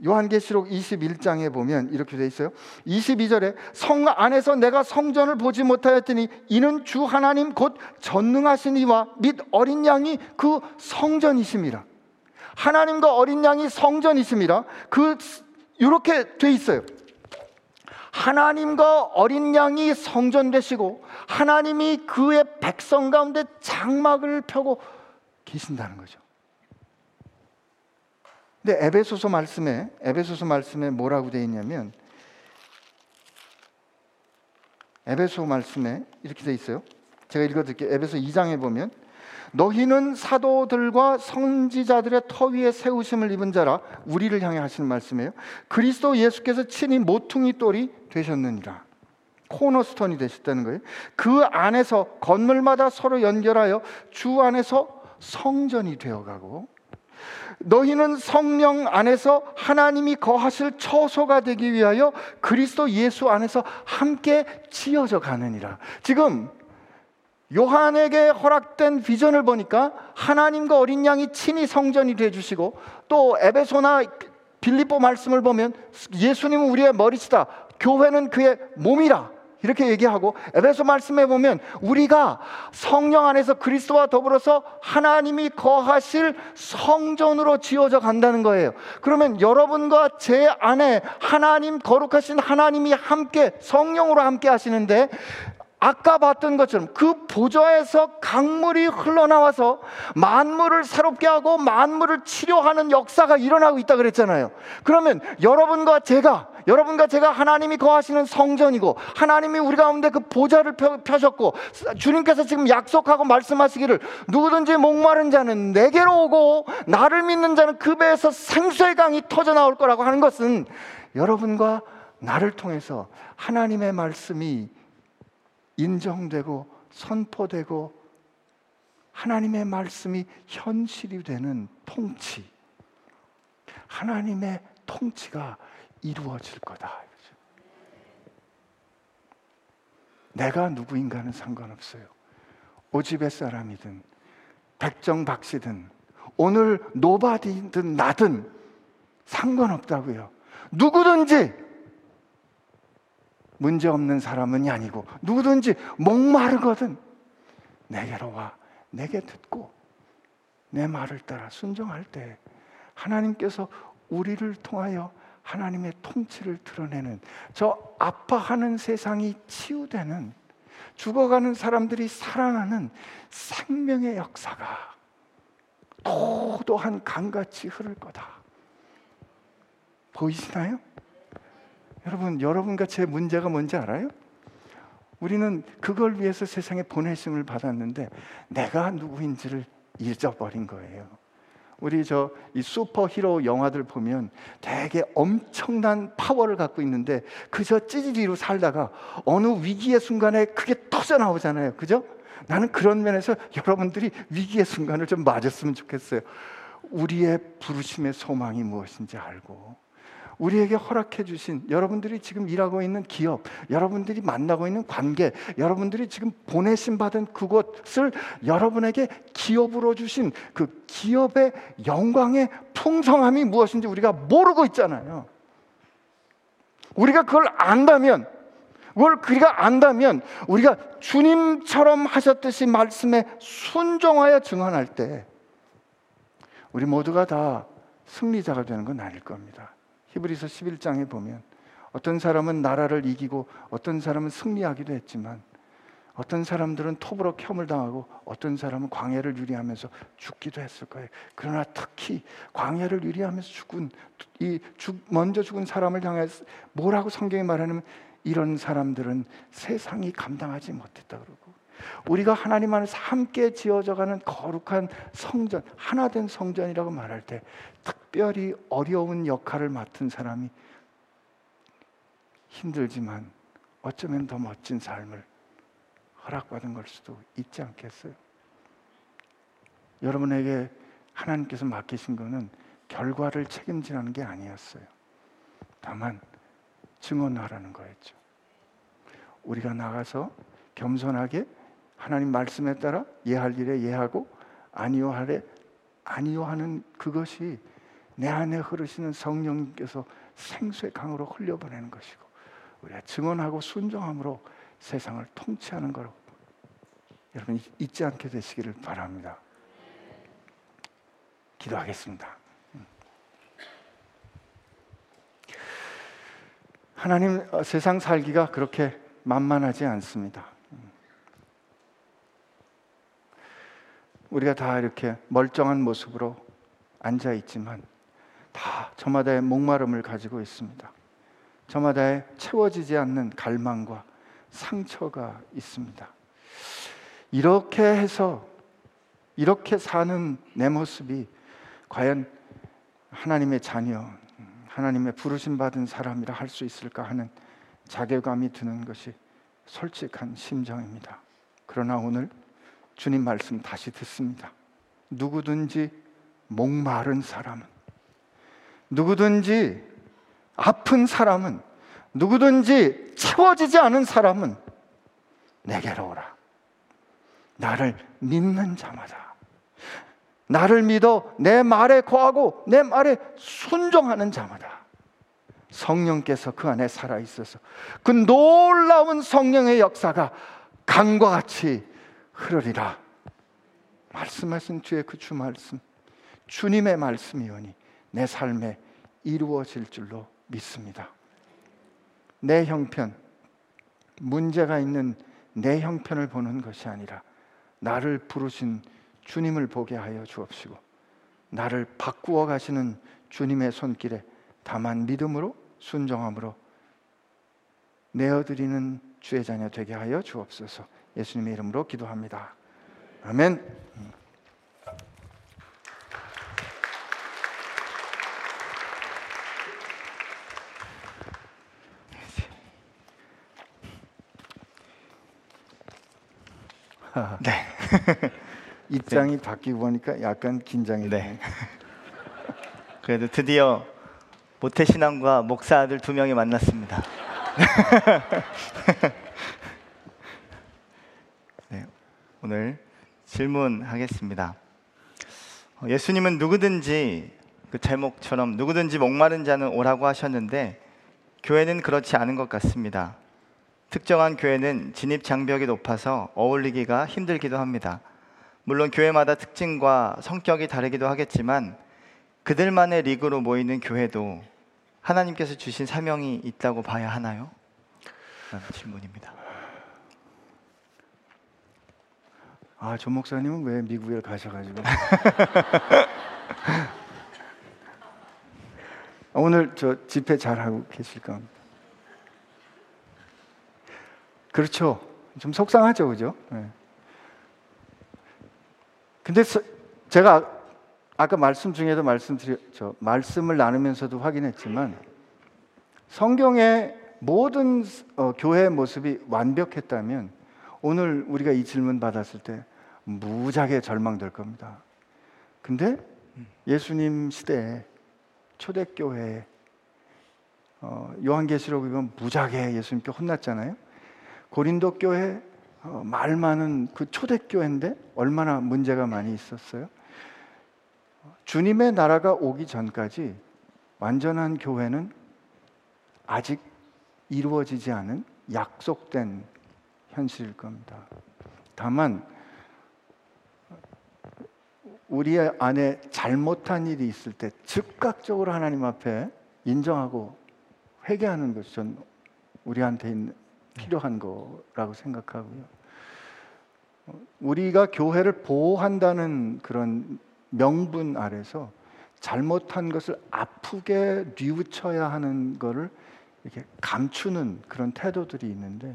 A: 요한계시록 21장에 보면 이렇게 돼 있어요. 22절에 성 안에서 내가 성전을 보지 못하였더니 이는 주 하나님 곧 전능하신 이와 및 어린 양이 그 성전이십니다. 하나님과 어린 양이 성전이십니다. 그 이렇게 돼 있어요. 하나님과 어린 양이 성전 되시고 하나님이 그의 백성 가운데 장막을 펴고 계신다는 거죠. 근데 에베소서 말씀에 에베소서 말씀에 뭐라고 되어 있냐면 에베소 말씀에 이렇게 되어 있어요. 제가 읽어 드릴게요. 에베소 2장에 보면 너희는 사도들과 선지자들의 터 위에 세우심을 입은 자라 우리를 향해 하시는 말씀이에요. 그리스도 예수께서 친히 모퉁이 돌이 되셨느니라. 코너스톤이 되셨다는 거예요. 그 안에서 건물마다 서로 연결하여 주 안에서 성전이 되어가고 너희는 성령 안에서 하나님이 거하실 처소가 되기 위하여 그리스도 예수 안에서 함께 지어져 가느니라. 지금 요한에게 허락된 비전을 보니까 하나님과 어린 양이 친히 성전이 돼 주시고 또 에베소나 빌립보 말씀을 보면 예수님은 우리의 머리시다. 교회는 그의 몸이라. 이렇게 얘기하고 에베소 말씀에 보면 우리가 성령 안에서 그리스도와 더불어서 하나님이 거하실 성전으로 지어져 간다는 거예요. 그러면 여러분과 제 안에 하나님 거룩하신 하나님이 함께 성령으로 함께 하시는데 아까 봤던 것처럼 그 보좌에서 강물이 흘러나와서 만물을 새롭게 하고 만물을 치료하는 역사가 일어나고 있다 그랬잖아요. 그러면 여러분과 제가 여러분과 제가 하나님이 거하시는 성전이고 하나님이 우리 가운데 그 보좌를 펴셨고 주님께서 지금 약속하고 말씀하시기를 누구든지 목마른 자는 내게로 오고 나를 믿는 자는 그 배에서 생수의 강이 터져 나올 거라고 하는 것은 여러분과 나를 통해서 하나님의 말씀이 인정되고 선포되고 하나님의 말씀이 현실이 되는 통치. 하나님의 통치가 이루어질 거다. 내가 누구인가는 상관없어요. 오집의 사람이든 백정박씨든 오늘 nobody든 나든 상관없다고요. 누구든지 문제 없는 사람은 아니고 누구든지 목마르거든 내게로 와 내게 듣고 내 말을 따라 순종할 때 하나님께서 우리를 통하여 하나님의 통치를 드러내는 저 아파하는 세상이 치유되는 죽어가는 사람들이 살아나는 생명의 역사가 도도한 강같이 흐를 거다. 보이시나요? 여러분, 여러분과 제 문제가 뭔지 알아요? 우리는 그걸 위해서 세상에 보내심을 받았는데 내가 누구인지를 잊어버린 거예요. 우리 저 이 슈퍼 히로 영화들 보면 되게 엄청난 파워를 갖고 있는데 그저 찌질이로 살다가 어느 위기의 순간에 크게 터져 나오잖아요. 그죠? 나는 그런 면에서 여러분들이 위기의 순간을 좀 맞았으면 좋겠어요. 우리의 부르심의 소망이 무엇인지 알고 우리에게 허락해 주신 여러분들이 지금 일하고 있는 기업, 여러분들이 만나고 있는 관계, 여러분들이 지금 보내심 받은 그곳을 여러분에게 기업으로 주신 그 기업의 영광의 풍성함이 무엇인지 우리가 모르고 있잖아요. 우리가 그걸 안다면 그걸 우리가 안다면 우리가 주님처럼 하셨듯이 말씀에 순종하여 증언할 때 우리 모두가 다 승리자가 되는 건 아닐 겁니다. 히브리서 11장에 보면 어떤 사람은 나라를 이기고 어떤 사람은 승리하기도 했지만 어떤 사람들은 톱으로 켬을 당하고 어떤 사람은 광야를 유리하면서 죽기도 했을 거예요. 그러나 특히 광야를 유리하면서 죽은 이 죽, 먼저 죽은 사람을 향해서 뭐라고 성경이 말하냐면 이런 사람들은 세상이 감당하지 못했다 그러고 우리가 하나님 안에서 함께 지어져가는 거룩한 성전, 하나된 성전이라고 말할 때 특별히 어려운 역할을 맡은 사람이 힘들지만 어쩌면 더 멋진 삶을 허락받은 걸 수도 있지 않겠어요? 여러분에게 하나님께서 맡기신 것은 결과를 책임지라는 게 아니었어요. 다만 증언하라는 거였죠. 우리가 나가서 겸손하게 하나님 말씀에 따라 예할 일에 예하고 아니요 하래 아니요 하는 그것이 내 안에 흐르시는 성령님께서 생수의 강으로 흘려보내는 것이고 우리가 증언하고 순종함으로 세상을 통치하는 거로 여러분 잊지 않게 되시기를 바랍니다. 기도하겠습니다. 하나님 어, 세상 살기가 그렇게 만만하지 않습니다. 우리가 다 이렇게 멀쩡한 모습으로 앉아 있지만 다 저마다의 목마름을 가지고 있습니다. 저마다의 채워지지 않는 갈망과 상처가 있습니다. 이렇게 해서 이렇게 사는 내 모습이 과연 하나님의 자녀, 하나님의 부르심 받은 사람이라 할 수 있을까 하는 자괴감이 드는 것이 솔직한 심정입니다. 그러나 오늘 주님 말씀 다시 듣습니다. 누구든지 목마른 사람은 누구든지 아픈 사람은 누구든지 채워지지 않은 사람은 내게로 오라. 나를 믿는 자마다 나를 믿어 내 말에 거하고 내 말에 순종하는 자마다 성령께서 그 안에 살아 있어서 그 놀라운 성령의 역사가 강과 같이 흐르리라. 말씀하신 주의 그 주 말씀, 주님의 말씀이오니 내 삶에 이루어질 줄로 믿습니다. 내 형편, 문제가 있는 내 형편을 보는 것이 아니라 나를 부르신 주님을 보게 하여 주옵시고 나를 바꾸어 가시는 주님의 손길에 다만 믿음으로 순종함으로 내어드리는 주의 자녀 되게 하여 주옵소서. 예수님의 이름으로 기도합니다. 아멘.
B: 네.
A: 입장이 바뀌고 보니까 약간 긴장이 네.
B: 그래도 드디어 모태신앙과 목사 아들 두 명이 만났습니다. 네, 오늘 질문하겠습니다. 어, 예수님은 누구든지 그 제목처럼 누구든지 목마른 자는 오라고 하셨는데 교회는 그렇지 않은 것 같습니다. 특정한 교회는 진입 장벽이 높아서 어울리기가 힘들기도 합니다. 물론 교회마다 특징과 성격이 다르기도 하겠지만 그들만의 리그로 모이는 교회도 하나님께서 주신 사명이 있다고 봐야 하나요? 질문입니다.
A: 아, 조 목사님은 왜 미국에 가셔가지고 오늘 저 집회 잘 하고 계실 겁니다. 그렇죠. 좀 속상하죠, 그죠? 네. 근데 서, 제가 아까 말씀 중에도 말씀드렸죠. 말씀을 나누면서도 확인했지만 성경의 모든 어, 교회의 모습이 완벽했다면 오늘 우리가 이 질문 받았을 때 무지하게 절망될 겁니다. 근데 예수님 시대에 초대교회 어, 요한계시록 이건 무지하게 예수님께 혼났잖아요. 고린도 교회 어, 말 많은 그 초대교회인데 얼마나 문제가 많이 있었어요. 주님의 나라가 오기 전까지 완전한 교회는 아직 이루어지지 않은 약속된 현실일 겁니다. 다만 우리 안에 잘못한 일이 있을 때 즉각적으로 하나님 앞에 인정하고 회개하는 것이 전 우리한테 있는 필요한 거라고 생각하고요. 우리가 교회를 보호한다는 그런 명분 아래서 잘못한 것을 아프게 뉘우쳐야 하는 것을 이렇게 감추는 그런 태도들이 있는데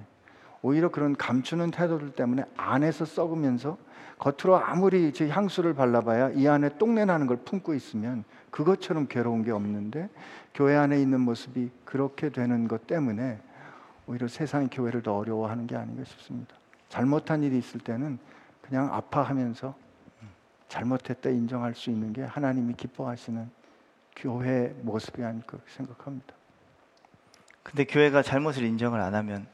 A: 오히려 그런 감추는 태도들 때문에 안에서 썩으면서 겉으로 아무리 제 향수를 발라봐야 이 안에 똥내 나는 걸 품고 있으면 그것처럼 괴로운 게 없는데 교회 안에 있는 모습이 그렇게 되는 것 때문에 오히려 세상이 교회를 더 어려워하는 게 아닌가 싶습니다. 잘못한 일이 있을 때는 그냥 아파하면서 잘못했다 인정할 수 있는 게 하나님이 기뻐하시는 교회 모습이 아닐까 생각합니다.
B: 근데 교회가 잘못을 인정을 안 하면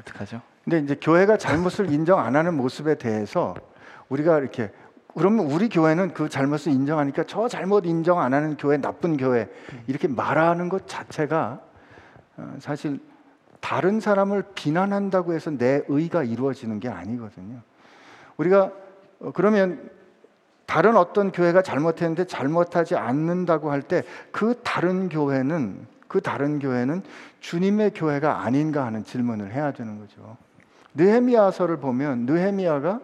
B: 어떡하죠?
A: 근데 이제 교회가 잘못을 인정 안 하는 모습에 대해서 우리가 이렇게 그러면 우리 교회는 그 잘못을 인정하니까 저 잘못 인정 안 하는 교회 나쁜 교회 이렇게 말하는 것 자체가 어, 사실 다른 사람을 비난한다고 해서 내 의가 이루어지는 게 아니거든요. 우리가 어, 그러면 다른 어떤 교회가 잘못했는데 잘못하지 않는다고 할 때 그 다른 교회는 그 다른 교회는 주님의 교회가 아닌가 하는 질문을 해야 되는 거죠. 느헤미야서를 보면 느헤미야가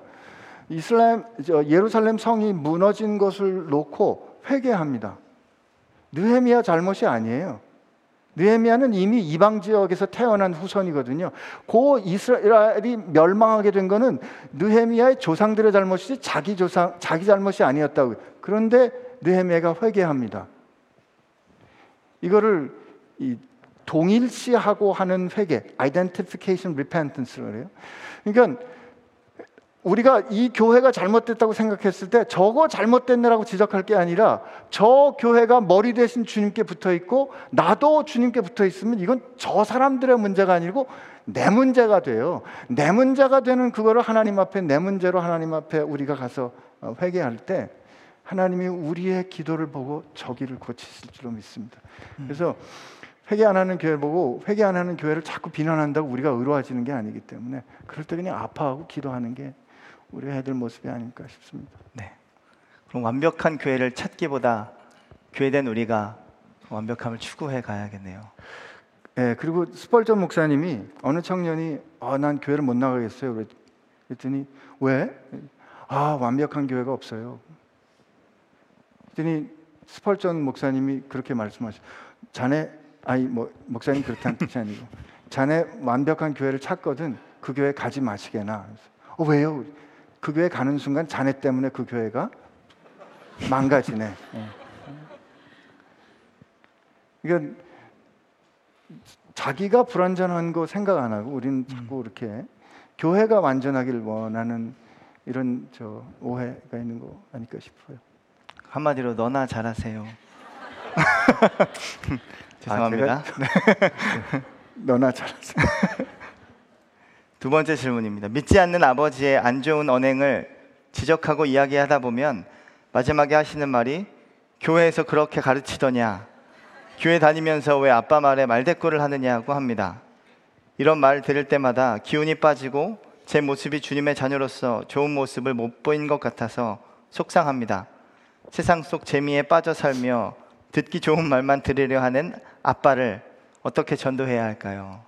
A: 이슬람 예루살렘 성이 무너진 것을 놓고 회개합니다. 느헤미야 잘못이 아니에요. 느헤미야는 이미 이방 지역에서 태어난 후손이거든요. 고 이스라엘이 멸망하게 된 거는 느헤미야의 조상들의 잘못이지 자기 조상 자기 잘못이 아니었다고. 그런데 느헤미야가 회개합니다. 이거를 이 동일시하고 하는 회개, identification repentance라고 해요. 그러니까 우리가 이 교회가 잘못됐다고 생각했을 때 저거 잘못됐네라고 지적할 게 아니라 저 교회가 머리 대신 주님께 붙어 있고 나도 주님께 붙어 있으면 이건 저 사람들의 문제가 아니고 내 문제가 돼요. 내 문제가 되는 그거를 하나님 앞에 내 문제로 하나님 앞에 우리가 가서 어, 회개할 때 하나님이 우리의 기도를 보고 저기를 고치실 줄로 믿습니다. 그래서 회개 안 하는 교회 보고 회개 안 하는 교회를 자꾸 비난한다고 우리가 의로워지는 게 아니기 때문에 그럴 때 그냥 아파하고 기도하는 게 우리 애들 모습이 아닐까 싶습니다.
B: 네. 그럼 완벽한 교회를 찾기보다 교회된 우리가 완벽함을 추구해 가야겠네요.
A: 예, 그리고 스펄전 목사님이 어느 청년이 아, 난 교회를 못 나가겠어요. 그랬- 그랬더니 왜? 아, 완벽한 교회가 없어요. 그랬더니 스펄전 목사님이 그렇게 말씀하셔. 자네 아니 뭐 목사님 그렇다는 뜻이 아니고 자네 완벽한 교회를 찾거든 그 교회 가지 마시게나. 어 왜요? 그 교회 가는 순간 자네 때문에 그 교회가 망가지네. 예. 그러니까 자기가 불완전한 거 생각 안 하고 우리는 자꾸 이렇게 교회가 완전하길 원하는 이런 저 오해가 있는 거 아닐까 싶어요.
B: 한마디로 너나 잘하세요. 죄송합니다.
A: 너나 잘하세요.
B: 두 번째 질문입니다. 믿지 않는 아버지의 안 좋은 언행을 지적하고 이야기하다 보면 마지막에 하시는 말이 교회에서 그렇게 가르치더냐? 교회 다니면서 왜 아빠 말에 말대꾸를 하느냐고 합니다. 이런 말 들을 때마다 기운이 빠지고 제 모습이 주님의 자녀로서 좋은 모습을 못 보인 것 같아서 속상합니다. 세상 속 재미에 빠져 살며 듣기 좋은 말만 들으려 하는 아빠를 어떻게 전도해야 할까요?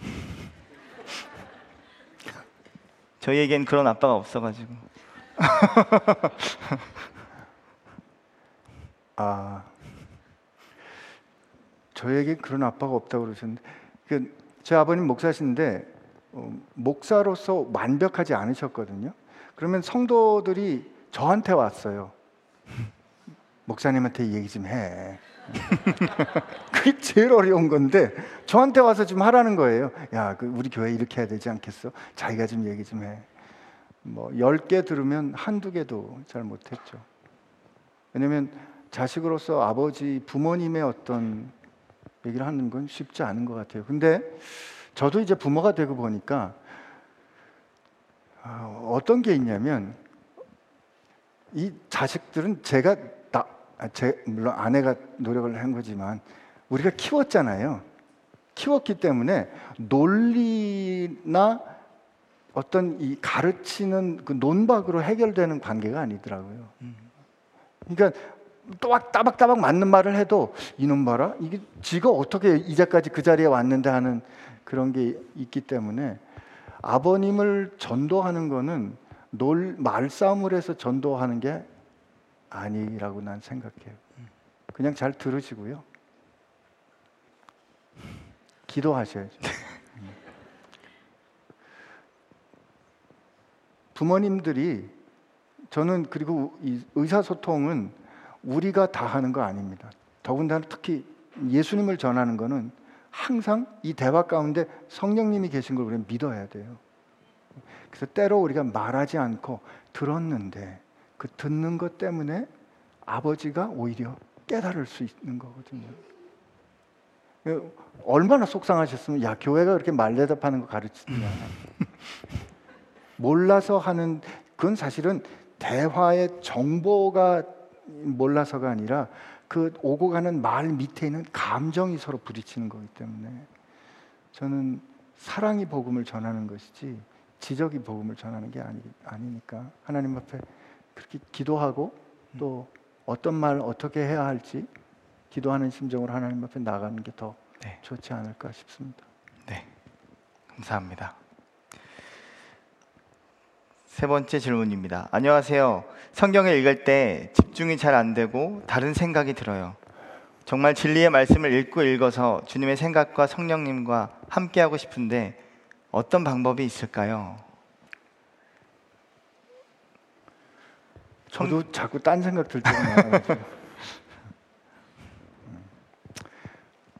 B: 저희에겐 그런 아빠가 없어가지고
A: 아 저에게 그런 아빠가 없다고 그러셨는데 그, 제 아버님 목사신데 어, 목사로서 완벽하지 않으셨거든요. 그러면 성도들이 저한테 왔어요. 목사님한테 얘기 좀 해. 그게 제일 어려운 건데 저한테 와서 좀 하라는 거예요. 야, 그 우리 교회 이렇게 해야 되지 않겠어? 자기가 좀 얘기 좀 해. 뭐열개 들으면 한두 개도 잘 못했죠. 왜냐하면 자식으로서 아버지 부모님의 어떤 얘기를 하는 건 쉽지 않은 것 같아요. 근데 저도 이제 부모가 되고 보니까 아, 어떤 게 있냐면 이 자식들은 제가 제 물론 아내가 노력을 한 거지만 우리가 키웠잖아요. 키웠기 때문에 논리나 어떤 이 가르치는 그 논박으로 해결되는 관계가 아니더라고요. 그러니까 또박 따박따박 맞는 말을 해도 이놈 봐라 이게 지가 어떻게 이제까지 그 자리에 왔는데 하는 그런 게 있기 때문에 아버님을 전도하는 거는 놀 말싸움을 해서 전도하는 게 아니라고 난 생각해요. 그냥 잘 들으시고요. 기도하셔야죠. 부모님들이 저는 그리고 이 의사소통은 우리가 다 하는 거 아닙니다. 더군다나 특히 예수님을 전하는 거는 항상 이 대화 가운데 성령님이 계신 걸 우리는 믿어야 돼요. 그래서 때로 우리가 말하지 않고 들었는데 그 듣는 것 때문에 아버지가 오히려 깨달을 수 있는 거거든요. 얼마나 속상하셨으면 야 교회가 그렇게 말대답하는 거 가르치냐 몰라서 하는 그건 사실은 대화의 정보가 몰라서가 아니라 그 오고 가는 말 밑에 있는 감정이 서로 부딪히는 거기 때문에 저는 사랑이 복음을 전하는 것이지 지적이 복음을 전하는 게 아니, 아니니까 하나님 앞에 그렇게 기도하고 또 어떤 말 어떻게 해야 할지 기도하는 심정으로 하나님 앞에 나가는 게더
B: 네.
A: 좋지 않을까 싶습니다.
B: 네, 감사합니다. 세 번째 질문입니다. 안녕하세요. 성경을 읽을 때 집중이 잘 안 되고 다른 생각이 들어요. 정말 진리의 말씀을 읽고 읽어서 주님의 생각과 성령님과 함께하고 싶은데 어떤 방법이 있을까요?
A: 저도 자꾸 딴 생각 들 때가 많아가지고 음.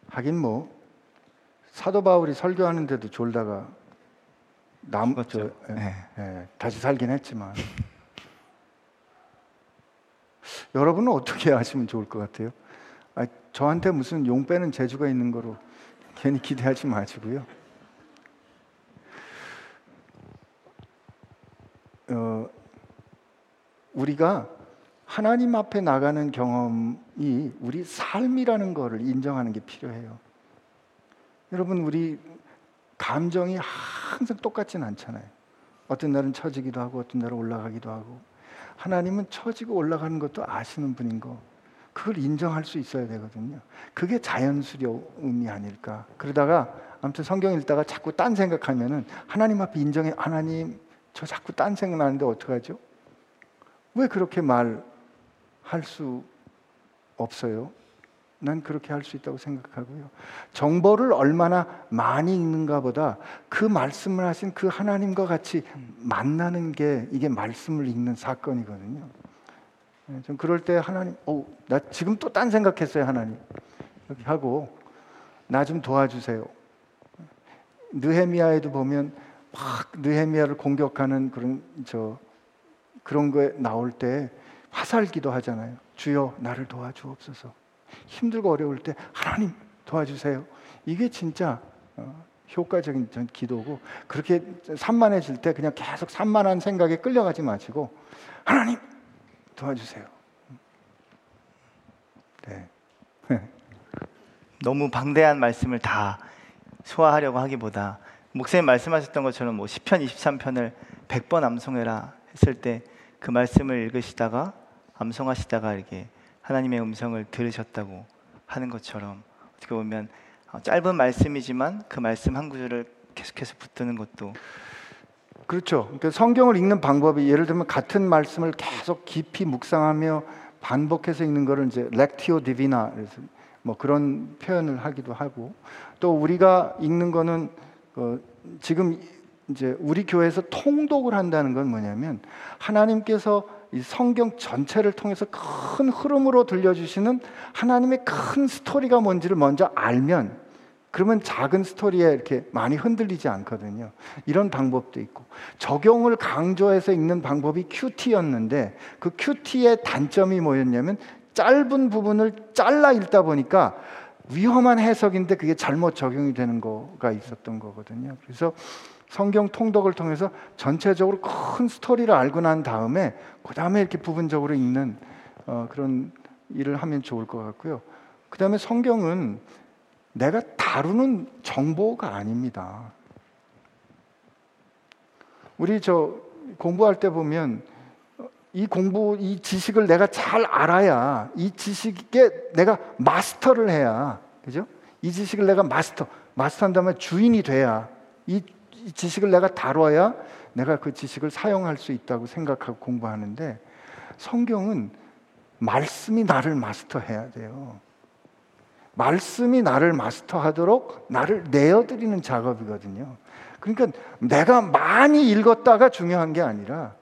A: 하긴 뭐 사도 바울이 설교하는데도 졸다가 남, 저. 예,
B: 네.
A: 예, 다시 살긴 했지만 여러분은 어떻게 하시면 좋을 것 같아요? 아, 저한테 무슨 용 빼는 재주가 있는 거로 괜히 기대하지 마시고요. 어, 우리가 하나님 앞에 나가는 경험이 우리 삶이라는 거를 인정하는 게 필요해요. 여러분 우리 감정이 항상 똑같진 않잖아요. 어떤 날은 처지기도 하고 어떤 날은 올라가기도 하고 하나님은 처지고 올라가는 것도 아시는 분인 거 그걸 인정할 수 있어야 되거든요. 그게 자연스러움이 아닐까. 그러다가 아무튼 성경 읽다가 자꾸 딴 생각하면은 하나님 앞에 인정해 하나님 저 자꾸 딴 생각 나는데 어떡하죠? 왜 그렇게 말할 수 없어요? 난 그렇게 할 수 있다고 생각하고요. 정보를 얼마나 많이 읽는가 보다 그 말씀을 하신 그 하나님과 같이 만나는 게 이게 말씀을 읽는 사건이거든요. 예, 좀 그럴 때 하나님, 어, 나 지금 또 딴 생각했어요, 하나님. 이렇게 하고 나 좀 도와주세요. 느헤미야에도 보면 막 느헤미야를 공격하는 그런 저 그런 거에 나올 때 화살 기도 하잖아요. 주여 나를 도와주옵소서. 힘들고 어려울 때 하나님 도와주세요. 이게 진짜 어, 효과적인 전 기도고 그렇게 산만해질 때 그냥 계속 산만한 생각에 끌려가지 마시고 하나님 도와주세요. 네.
B: 너무 방대한 말씀을 다 소화하려고 하기보다 목사님 말씀하셨던 것처럼 뭐 시편 23편을 100번 암송해라 했을 때 그 말씀을 읽으시다가 암송하시다가 이렇게 하나님의 음성을 들으셨다고 하는 것처럼 어떻게 보면 어, 짧은 말씀이지만 그 말씀 한 구절을 계속해서 붙드는 것도
A: 그렇죠. 그러니까 성경을 읽는 방법이 예를 들면 같은 말씀을 계속 깊이 묵상하며 반복해서 읽는 거를 이제 렉티오 디비나 뭐 그런 표현을 하기도 하고 또 우리가 읽는 거는 어, 지금 이제 우리 교회에서 통독을 한다는 건 뭐냐면 하나님께서 이 성경 전체를 통해서 큰 흐름으로 들려주시는 하나님의 큰 스토리가 뭔지를 먼저 알면 그러면 작은 스토리에 이렇게 많이 흔들리지 않거든요. 이런 방법도 있고 적용을 강조해서 읽는 방법이 큐티였는데 그 큐티의 단점이 뭐였냐면 짧은 부분을 잘라 읽다 보니까 위험한 해석인데 그게 잘못 적용이 되는 거가 있었던 거거든요. 그래서 성경 통독을 통해서 전체적으로 큰 스토리를 알고 난 다음에 그 다음에 이렇게 부분적으로 읽는 어, 그런 일을 하면 좋을 것 같고요. 그 다음에 성경은 내가 다루는 정보가 아닙니다. 우리 저 공부할 때 보면 이 공부, 이 지식을 내가 잘 알아야 이 지식에 내가 마스터를 해야, 그죠? 이 지식을 내가 마스터, 마스터한 다음에 주인이 돼야 이, 이 지식을 내가 다뤄야 내가 그 지식을 사용할 수 있다고 생각하고 공부하는데 성경은 말씀이 나를 마스터해야 돼요. 말씀이 나를 마스터하도록 나를 내어드리는 작업이거든요. 그러니까 내가 많이 읽었다가 중요한 게 아니라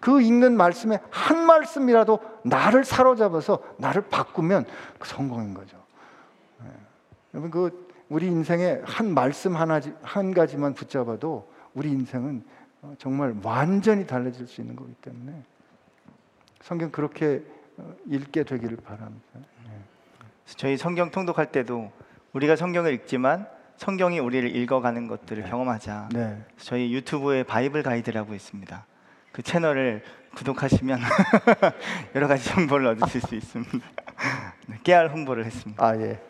A: 그 읽는 말씀에 한 말씀이라도 나를 사로잡아서 나를 바꾸면 그 성공인 거죠. 네. 여러분 그 우리 인생에 한 말씀 하나 한 가지만 붙잡아도 우리 인생은 어, 정말 완전히 달라질 수 있는 거기 때문에 성경 그렇게 어, 읽게 되기를 바랍니다. 네.
B: 저희 성경 통독할 때도 우리가 성경을 읽지만 성경이 우리를 읽어가는 것들을
A: 네.
B: 경험하자.
A: 네.
B: 저희 유튜브에 바이블 가이드라고 있습니다. 그 채널을 구독하시면 여러 가지 정보를 얻으실 수 있습니다. 네, 깨알 홍보를 했습니다.
A: 아 예.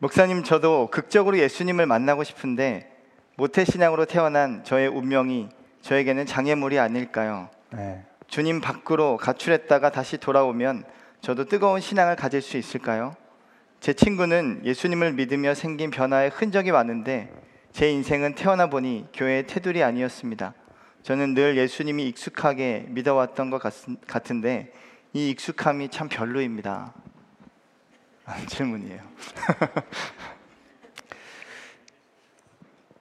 B: 목사님 저도 극적으로 예수님을 만나고 싶은데 모태 신앙으로 태어난 저의 운명이 저에게는 장애물이 아닐까요?
A: 네.
B: 주님 밖으로 가출했다가 다시 돌아오면 저도 뜨거운 신앙을 가질 수 있을까요? 제 친구는 예수님을 믿으며 생긴 변화의 흔적이 많은데 제 인생은 태어나 보니 교회의 테두리 아니었습니다. 저는 늘 예수님이 익숙하게 믿어왔던 것 같, 같은데 이 익숙함이 참 별로입니다. 라는 질문이에요.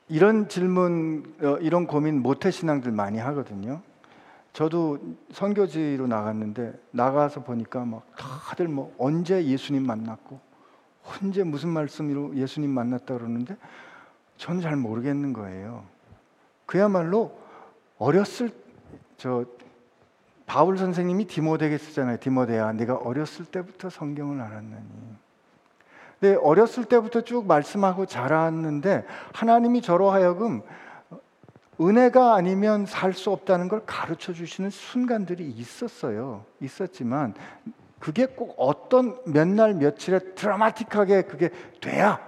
A: 이런 질문, 어, 이런 고민 모태 신앙들 많이 하거든요. 저도 선교지로 나갔는데 나가서 보니까 막 다들 뭐 언제 예수님 만났고 언제 무슨 말씀으로 예수님 만났다 그러는데 저는 잘 모르겠는 거예요. 그야말로 어렸을 저 바울 선생님이 디모데에게 쓰잖아요. 디모데야, 내가 어렸을 때부터 성경을 알았느니. 근데 어렸을 때부터 쭉 말씀하고 자랐는데 하나님이 저로 하여금 은혜가 아니면 살 수 없다는 걸 가르쳐 주시는 순간들이 있었어요. 있었지만 그게 꼭 어떤 몇 날 며칠에 드라마틱하게 그게 돼야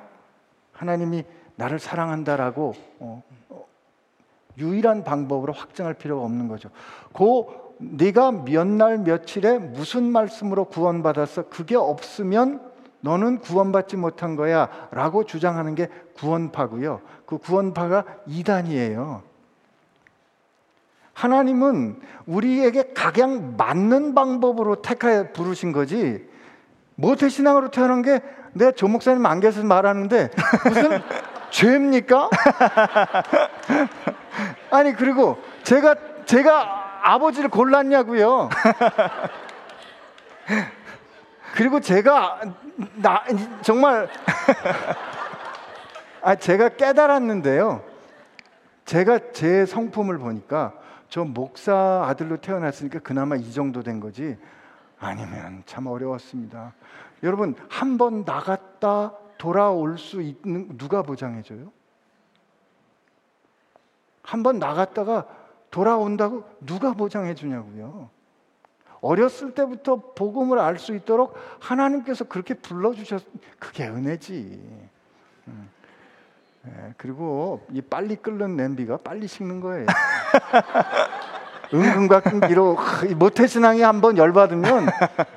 A: 하나님이 나를 사랑한다라고 어, 어, 유일한 방법으로 확증할 필요가 없는 거죠. 그 네가 몇 날 며칠에 무슨 말씀으로 구원받았어? 그게 없으면 너는 구원받지 못한 거야 라고 주장하는 게 구원파고요. 그 구원파가 이단이에요. 하나님은 우리에게 각양 맞는 방법으로 택하여 부르신 거지. 모태 신앙으로 태어난 게 내 조 목사님 안개에서 말하는데 무슨 죄입니까? 아니 그리고 제가 제가 아버지를 골랐냐고요. 그리고 제가 나 정말 아 제가 깨달았는데요. 제가 제 성품을 보니까 저 목사 아들로 태어났으니까 그나마 이 정도 된 거지 아니면 참 어려웠습니다. 여러분 한 번 나갔다 돌아올 수 있는 누가 보장해줘요? 한 번 나갔다가 돌아온다고 누가 보장해 주냐고요. 어렸을 때부터 복음을 알 수 있도록 하나님께서 그렇게 불러주셨, 그게 은혜지. 음. 예, 그리고 이 빨리 끓는 냄비가 빨리 식는 거예요. 은근과 끈기로 모태 신앙이 한번 열받으면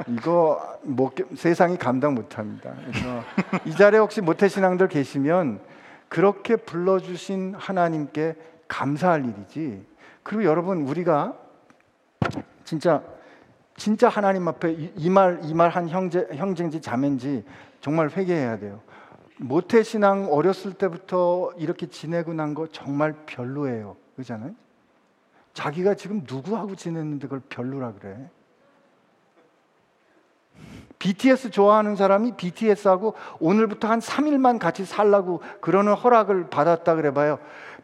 A: 이거 못, 세상이 감당 못합니다. 그래서 이 자리에 혹시 모태 신앙들 계시면 그렇게 불러주신 하나님께 감사할 일이지. 그리고 여러분 우리가 진짜 진짜 하나님 앞에 이 말 이 말 한 형제 형제인지 자매인지 정말 회개해야 돼요. 모태 신앙 어렸을 때부터 이렇게 지내고 난 거 정말 별로예요. 그잖아요. 자기가 지금 누구하고 지냈는데 그걸 별로라 그래. BTS 좋아하는 사람이 BTS하고 오늘부터 한 3일만 같이 살라고 그러는 허락을 받았다 그래 봐요.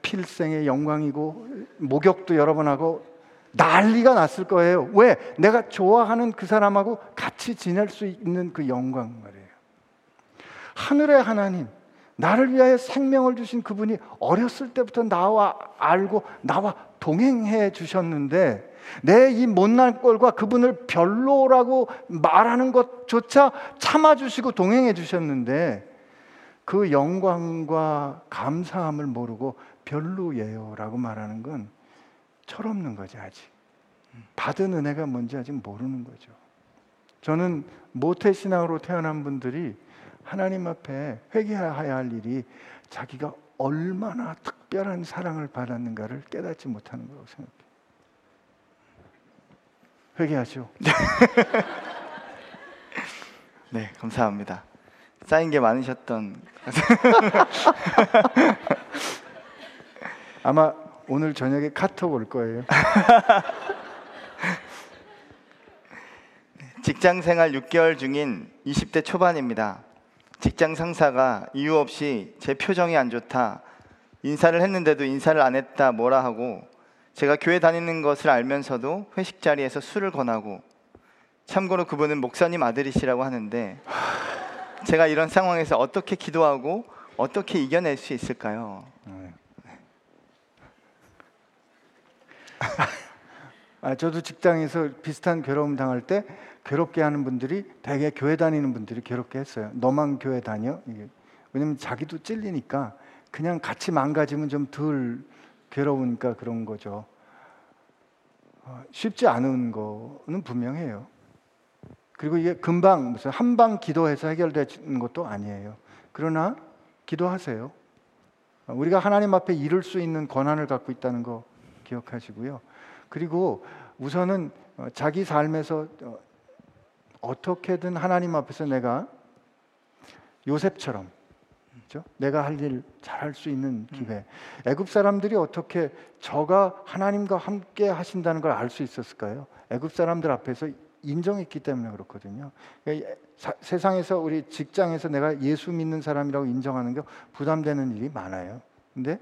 A: 필생의 영광이고 목욕도 여러 번 하고 난리가 났을 거예요. 왜? 내가 좋아하는 그 사람하고 같이 지낼 수 있는 그 영광 말이에요. 하늘의 하나님, 나를 위하여 생명을 주신 그분이 어렸을 때부터 나와 알고 나와 동행해 주셨는데 내 이 못난 꼴과 그분을 별로라고 말하는 것조차 참아주시고 동행해 주셨는데 그 영광과 감사함을 모르고 별로예요 라고 말하는 건 철없는 거지 아직 받은 은혜가 뭔지 아직 모르는 거죠. 저는 모태 신앙으로 태어난 분들이 하나님 앞에 회개해야 할 일이 자기가 얼마나 특별한 사랑을 받았는가를 깨닫지 못하는 거라고 생각해요. 회개하죠.
B: 네, 감사합니다. 쌓인 게 많으셨던
A: 아마 오늘 저녁에 카톡 올 거예요.
B: 직장 생활 6개월 중인 20대 초반입니다. 직장 상사가 이유 없이 제 표정이 안 좋다. 인사를 했는데도 인사를 안 했다 뭐라 하고 제가 교회 다니는 것을 알면서도 회식 자리에서 술을 권하고 참고로 그분은 목사님 아들이시라고 하는데 제가 이런 상황에서 어떻게 기도하고 어떻게 이겨낼 수 있을까요?
A: 아, 저도 직장에서 비슷한 괴로움 당할 때 괴롭게 하는 분들이 대개 교회 다니는 분들이 괴롭게 했어요. 너만 교회 다녀? 이게. 왜냐면 자기도 찔리니까 그냥 같이 망가지면 좀 덜 괴로우니까 그런 거죠. 어, 쉽지 않은 거는 분명해요. 그리고 이게 금방 무슨 한 방 기도해서 해결되는 것도 아니에요. 그러나 기도하세요. 어, 우리가 하나님 앞에 이룰 수 있는 권한을 갖고 있다는 거 기억하시고요. 그리고 우선은 어, 자기 삶에서 어, 어떻게든 하나님 앞에서 내가 요셉처럼 그렇죠? 내가 할 일 잘할 수 있는 기회. 애굽 사람들이 어떻게 저가 하나님과 함께 하신다는 걸 알 수 있었을까요? 애굽 사람들 앞에서 인정했기 때문에 그렇거든요. 그러니까 세상에서 우리 직장에서 내가 예수 믿는 사람이라고 인정하는 게 부담되는 일이 많아요. 근데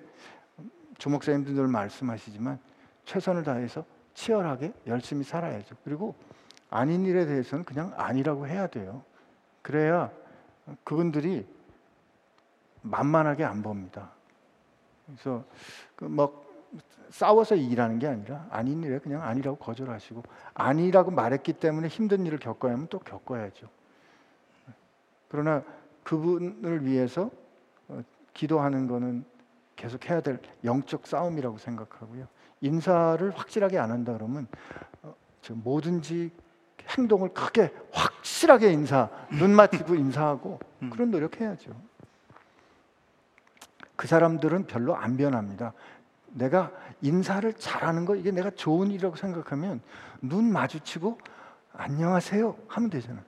A: 주목사님들 늘 말씀하시지만 최선을 다해서 치열하게 열심히 살아야죠. 그리고 아닌 일에 대해서는 그냥 아니라고 해야 돼요. 그래야 그분들이 만만하게 안 봅니다. 그래서 그막 싸워서 일하는 게 아니라 아닌 일에 그냥 아니라고 거절하시고 아니라고 말했기 때문에 힘든 일을 겪어야 하면 또 겪어야죠. 그러나 그분을 위해서 어, 기도하는 거는 계속 해야 될 영적 싸움이라고 생각하고요. 인사를 확실하게 안 한다 그러면 어, 저 뭐든지 행동을 크게 확실하게 인사 눈 맞추고 인사하고
B: 음.
A: 그런 노력해야죠. 그 사람들은 별로 안 변합니다. 내가 인사를 잘하는 거 이게 내가 좋은 일이라고 생각하면 눈 마주치고 안녕하세요 하면 되잖아.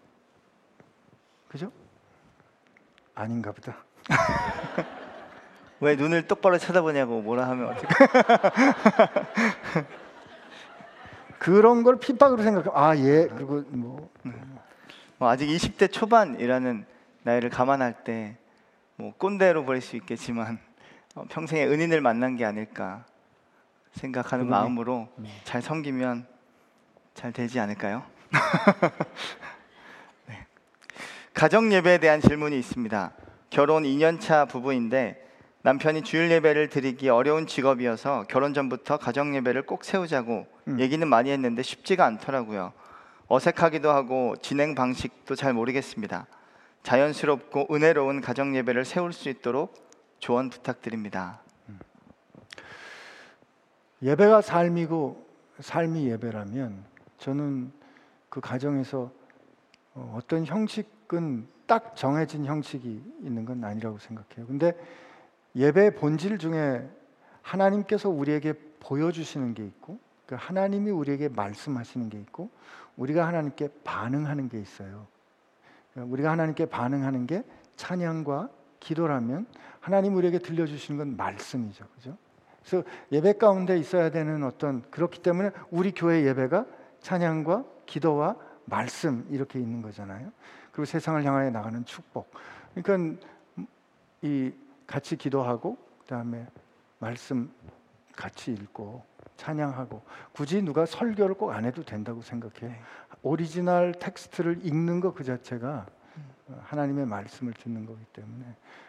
A: 그죠? 아닌가 보다.
B: 왜 눈을 똑바로 쳐다보냐고 뭐라 하면 어떻게?
A: 그런 걸 핍박으로 생각하면 아 예. 그리고 뭐
B: 뭐 아직 20대 초반이라는 나이를 감안할 때 뭐 꼰대로 보일 수 있겠지만 어, 평생의 은인을 만난 게 아닐까 생각하는
A: 그분이-
B: 마음으로
A: 네.
B: 잘 섬기면 잘 되지 않을까요? 네. 가정 예배에 대한 질문이 있습니다. 결혼 2년차 부부인데 남편이 주일 예배를 드리기 어려운 직업이어서 결혼 전부터 가정 예배를 꼭 세우자고
A: 음.
B: 얘기는 많이 했는데 쉽지가 않더라고요. 어색하기도 하고 진행 방식도 잘 모르겠습니다. 자연스럽고 은혜로운 가정 예배를 세울 수 있도록 조언 부탁드립니다.
A: 예배가 삶이고 삶이 예배라면 저는 그 가정에서 어, 어떤 형식은 딱 정해진 형식이 있는 건 아니라고 생각해요. 근데 예배의 본질 중에 하나님께서 우리에게 보여주시는 게 있고 그 하나님이 우리에게 말씀하시는 게 있고 우리가 하나님께 반응하는 게 있어요. 우리가 하나님께 반응하는 게 찬양과 기도라면 하나님 우리에게 들려주시는 건 말씀이죠. 그죠? 그래서 예배 가운데 있어야 되는 어떤 그렇기 때문에 우리 교회 예배가 찬양과 기도와 말씀 이렇게 있는 거잖아요. 그리고 세상을 향하여 나가는 축복. 그러니까 이 같이 기도하고 그다음에 말씀 같이 읽고 찬양하고 굳이 누가 설교를 꼭 안 해도 된다고 생각해요.
B: 네.
A: 오리지널 텍스트를 읽는 것 그 자체가 하나님의 말씀을 듣는 거기 때문에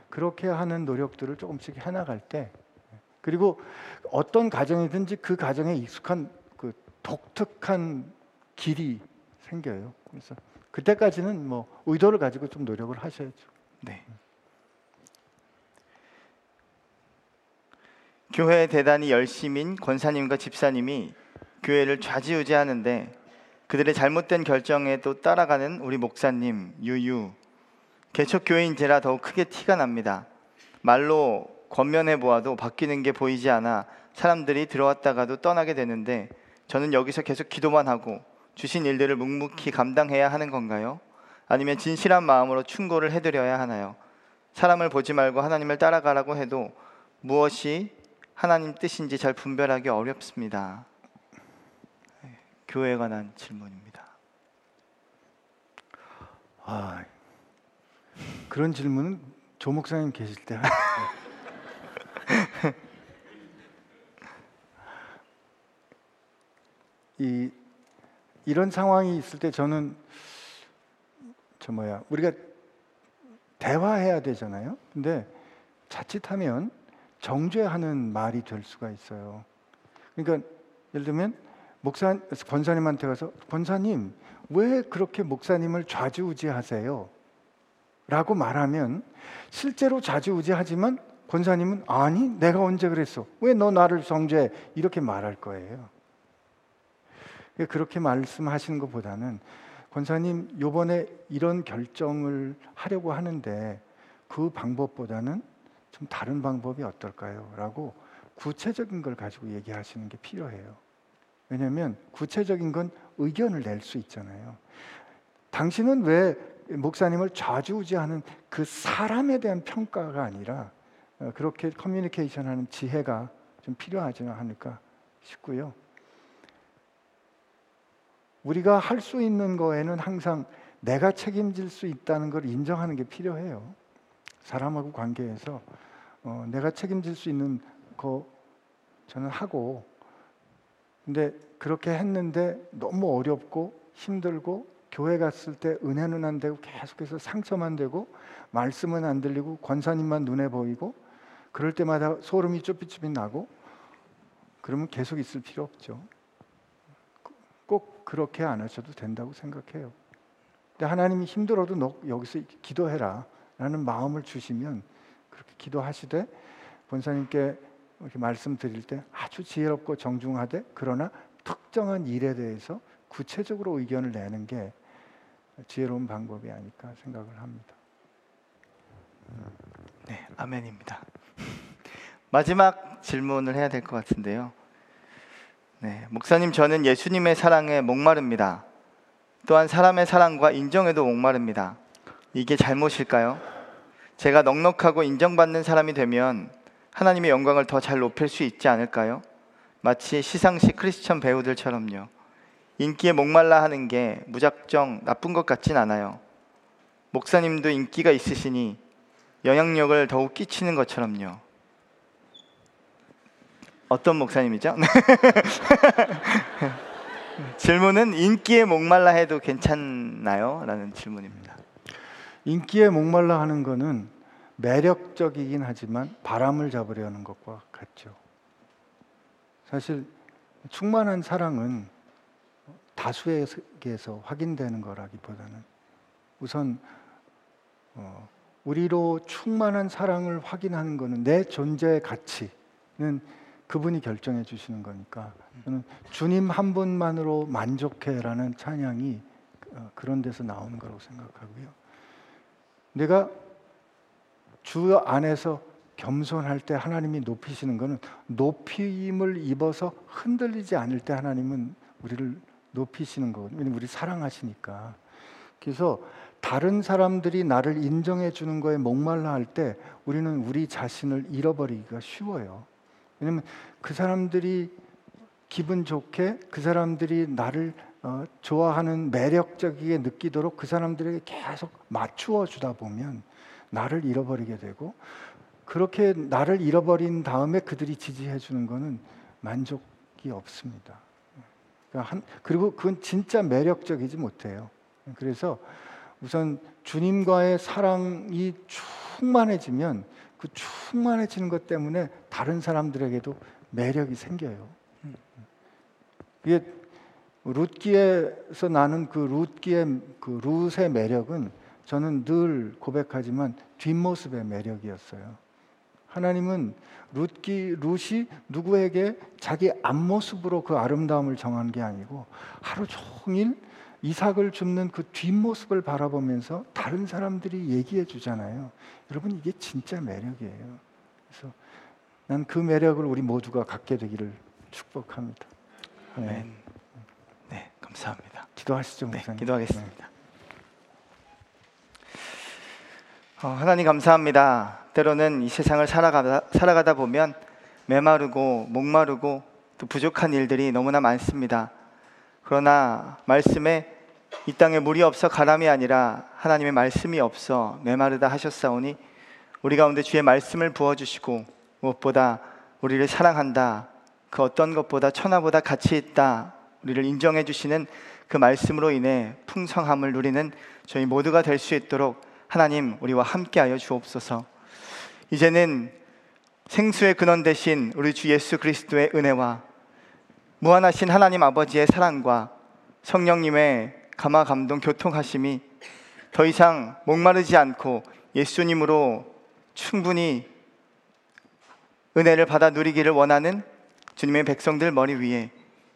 A: 그렇게 하는 노력들을 조금씩 해나갈 때 그리고 어떤 가정이든지 그 가정에 익숙한 그 독특한 길이 생겨요. 그래서 그때까지는 뭐 의도를 가지고 좀 노력을 하셔야죠.
B: 네. 교회에 대단히 열심인 권사님과 집사님이 교회를 좌지우지하는데 그들의 잘못된 결정에 또 따라가는 우리 목사님 유유 개척 교회인지라 더욱 크게 티가 납니다. 말로 권면해 보아도 바뀌는 게 보이지 않아 사람들이 들어왔다가도 떠나게 되는데 저는 여기서 계속 기도만 하고 주신 일들을 묵묵히 감당해야 하는 건가요? 아니면 진실한 마음으로 충고를 해드려야 하나요? 사람을 보지 말고 하나님을 따라가라고 해도 무엇이 하나님 뜻인지 잘 분별하기 어렵습니다. 네, 교회에 관한 질문입니다.
A: 아 그런 질문은 조 목사님 계실 때. 이 이런 상황이 있을 때 저는 저 뭐야 우리가 대화해야 되잖아요. 근데 자칫하면 정죄하는 말이 될 수가 있어요. 그러니까 예를 들면 목사 권사님한테 가서 권사님 왜 그렇게 목사님을 좌지우지하세요? 라고 말하면 실제로 좌지우지하지만 권사님은 아니 내가 언제 그랬어? 왜 너 나를 정죄해? 이렇게 말할 거예요. 그렇게 말씀하시는 것보다는 권사님 요번에 이런 결정을 하려고 하는데 그 방법보다는 좀 다른 방법이 어떨까요? 라고 구체적인 걸 가지고 얘기하시는 게 필요해요. 왜냐하면 구체적인 건 의견을 낼 수 있잖아요. 당신은 왜 목사님을 좌지우지하는 그 사람에 대한 평가가 아니라 어, 그렇게 커뮤니케이션하는 지혜가 좀 필요하지 않을까 싶고요. 우리가 할 수 있는 거에는 항상 내가 책임질 수 있다는 걸 인정하는 게 필요해요. 사람하고 관계에서 어, 내가 책임질 수 있는 거 저는 하고 근데 그렇게 했는데 너무 어렵고 힘들고 교회 갔을 때 은혜는 안 되고 계속해서 상처만 되고 말씀은 안 들리고 권사님만 눈에 보이고 그럴 때마다 소름이 쭈삣쭈삣 나고 그러면 계속 있을 필요 없죠. 꼭 그렇게 안 하셔도 된다고 생각해요. 근데 하나님이 힘들어도 너 여기서 기도해라 라는 마음을 주시면 그렇게 기도하시되 본사님께 이렇게 말씀드릴 때 아주 지혜롭고 정중하되 그러나 특정한 일에 대해서 구체적으로 의견을 내는 게 지혜로운 방법이 아닐까 생각을 합니다.
B: 네, 아멘입니다. 마지막 질문을 해야 될 것 같은데요. 네, 목사님 저는 예수님의 사랑에 목마릅니다. 또한 사람의 사랑과 인정에도 목마릅니다. 이게 잘못일까요? 제가 넉넉하고 인정받는 사람이 되면 하나님의 영광을 더 잘 높일 수 있지 않을까요? 마치 시상식 크리스천 배우들처럼요. 인기에 목말라 하는 게 무작정 나쁜 것 같진 않아요. 목사님도 인기가 있으시니 영향력을 더욱 끼치는 것처럼요. 어떤 목사님이죠? 질문은 인기에 목말라 해도 괜찮나요? 라는 질문입니다.
A: 인기에 목말라 하는 거는 매력적이긴 하지만 바람을 잡으려는 것과 같죠. 사실 충만한 사랑은 다수에게서 확인되는 거라기보다는 우선 어, 우리로 충만한 사랑을 확인하는 것은 내 존재의 가치는 그분이 결정해 주시는 거니까 저는 주님 한 분만으로 만족해라는 찬양이 어, 그런 데서 나오는 거라고 생각하고요. 내가 주 안에서 겸손할 때 하나님이 높이시는 것은 높임을 입어서 흔들리지 않을 때 하나님은 우리를 높이시는 거거든요. 왜냐면 우리 사랑하시니까. 그래서 다른 사람들이 나를 인정해 주는 거에 목말라 할 때 우리는 우리 자신을 잃어버리기가 쉬워요. 왜냐면 그 사람들이 기분 좋게 그 사람들이 나를 어, 좋아하는 매력적이게 느끼도록 그 사람들에게 계속 맞추어 주다 보면 나를 잃어버리게 되고 그렇게 나를 잃어버린 다음에 그들이 지지해 주는 거는 만족이 없습니다. 그러니까 한, 그리고 그건 진짜 매력적이지 못해요. 그래서 우선 주님과의 사랑이 충만해지면 그 충만해지는 것 때문에 다른 사람들에게도 매력이 생겨요. 이게 룻기에서 나는 그 룻기의 그 룻의 매력은 저는 늘 고백하지만 뒷모습의 매력이었어요. 하나님은 룻기 룻이 누구에게 자기 앞모습으로 그 아름다움을 정한 게 아니고 하루 종일 이삭을 줍는 그 뒷모습을 바라보면서 다른 사람들이 얘기해 주잖아요. 여러분 이게 진짜 매력이에요. 그래서 난 그 매력을 우리 모두가 갖게 되기를 축복합니다.
B: 아멘. 네, 네 감사합니다.
A: 기도하시죠,
B: 네. 기도하겠습니다. 어, 하나님 감사합니다. 때로는 이 세상을 살아가다, 살아가다 보면 메마르고 목마르고 또 부족한 일들이 너무나 많습니다. 그러나 말씀에 이 땅에 물이 없어 가람이 아니라 하나님의 말씀이 없어 메마르다 하셨사오니 우리 가운데 주의 말씀을 부어 주시고 무엇보다 우리를 사랑한다 그 어떤 것보다 천하보다 가치 있다 우리를 인정해 주시는 그 말씀으로 인해 풍성함을 누리는 저희 모두가 될 수 있도록 하나님 우리와 함께하여 주옵소서. 이제는 생수의 근원 대신 우리 주 예수 그리스도의 은혜와 무한하신 하나님 아버지의 사랑과 성령님의 감화 감동 교통하심이 더 이상 목마르지 않고 예수님으로 충분히 은혜를 받아 누리기를 원하는 주님의 백성들 머리 위에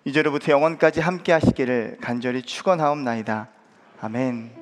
B: 이제로부터 영원까지 함께 하시기를 간절히 축원하옵나이다. 아멘.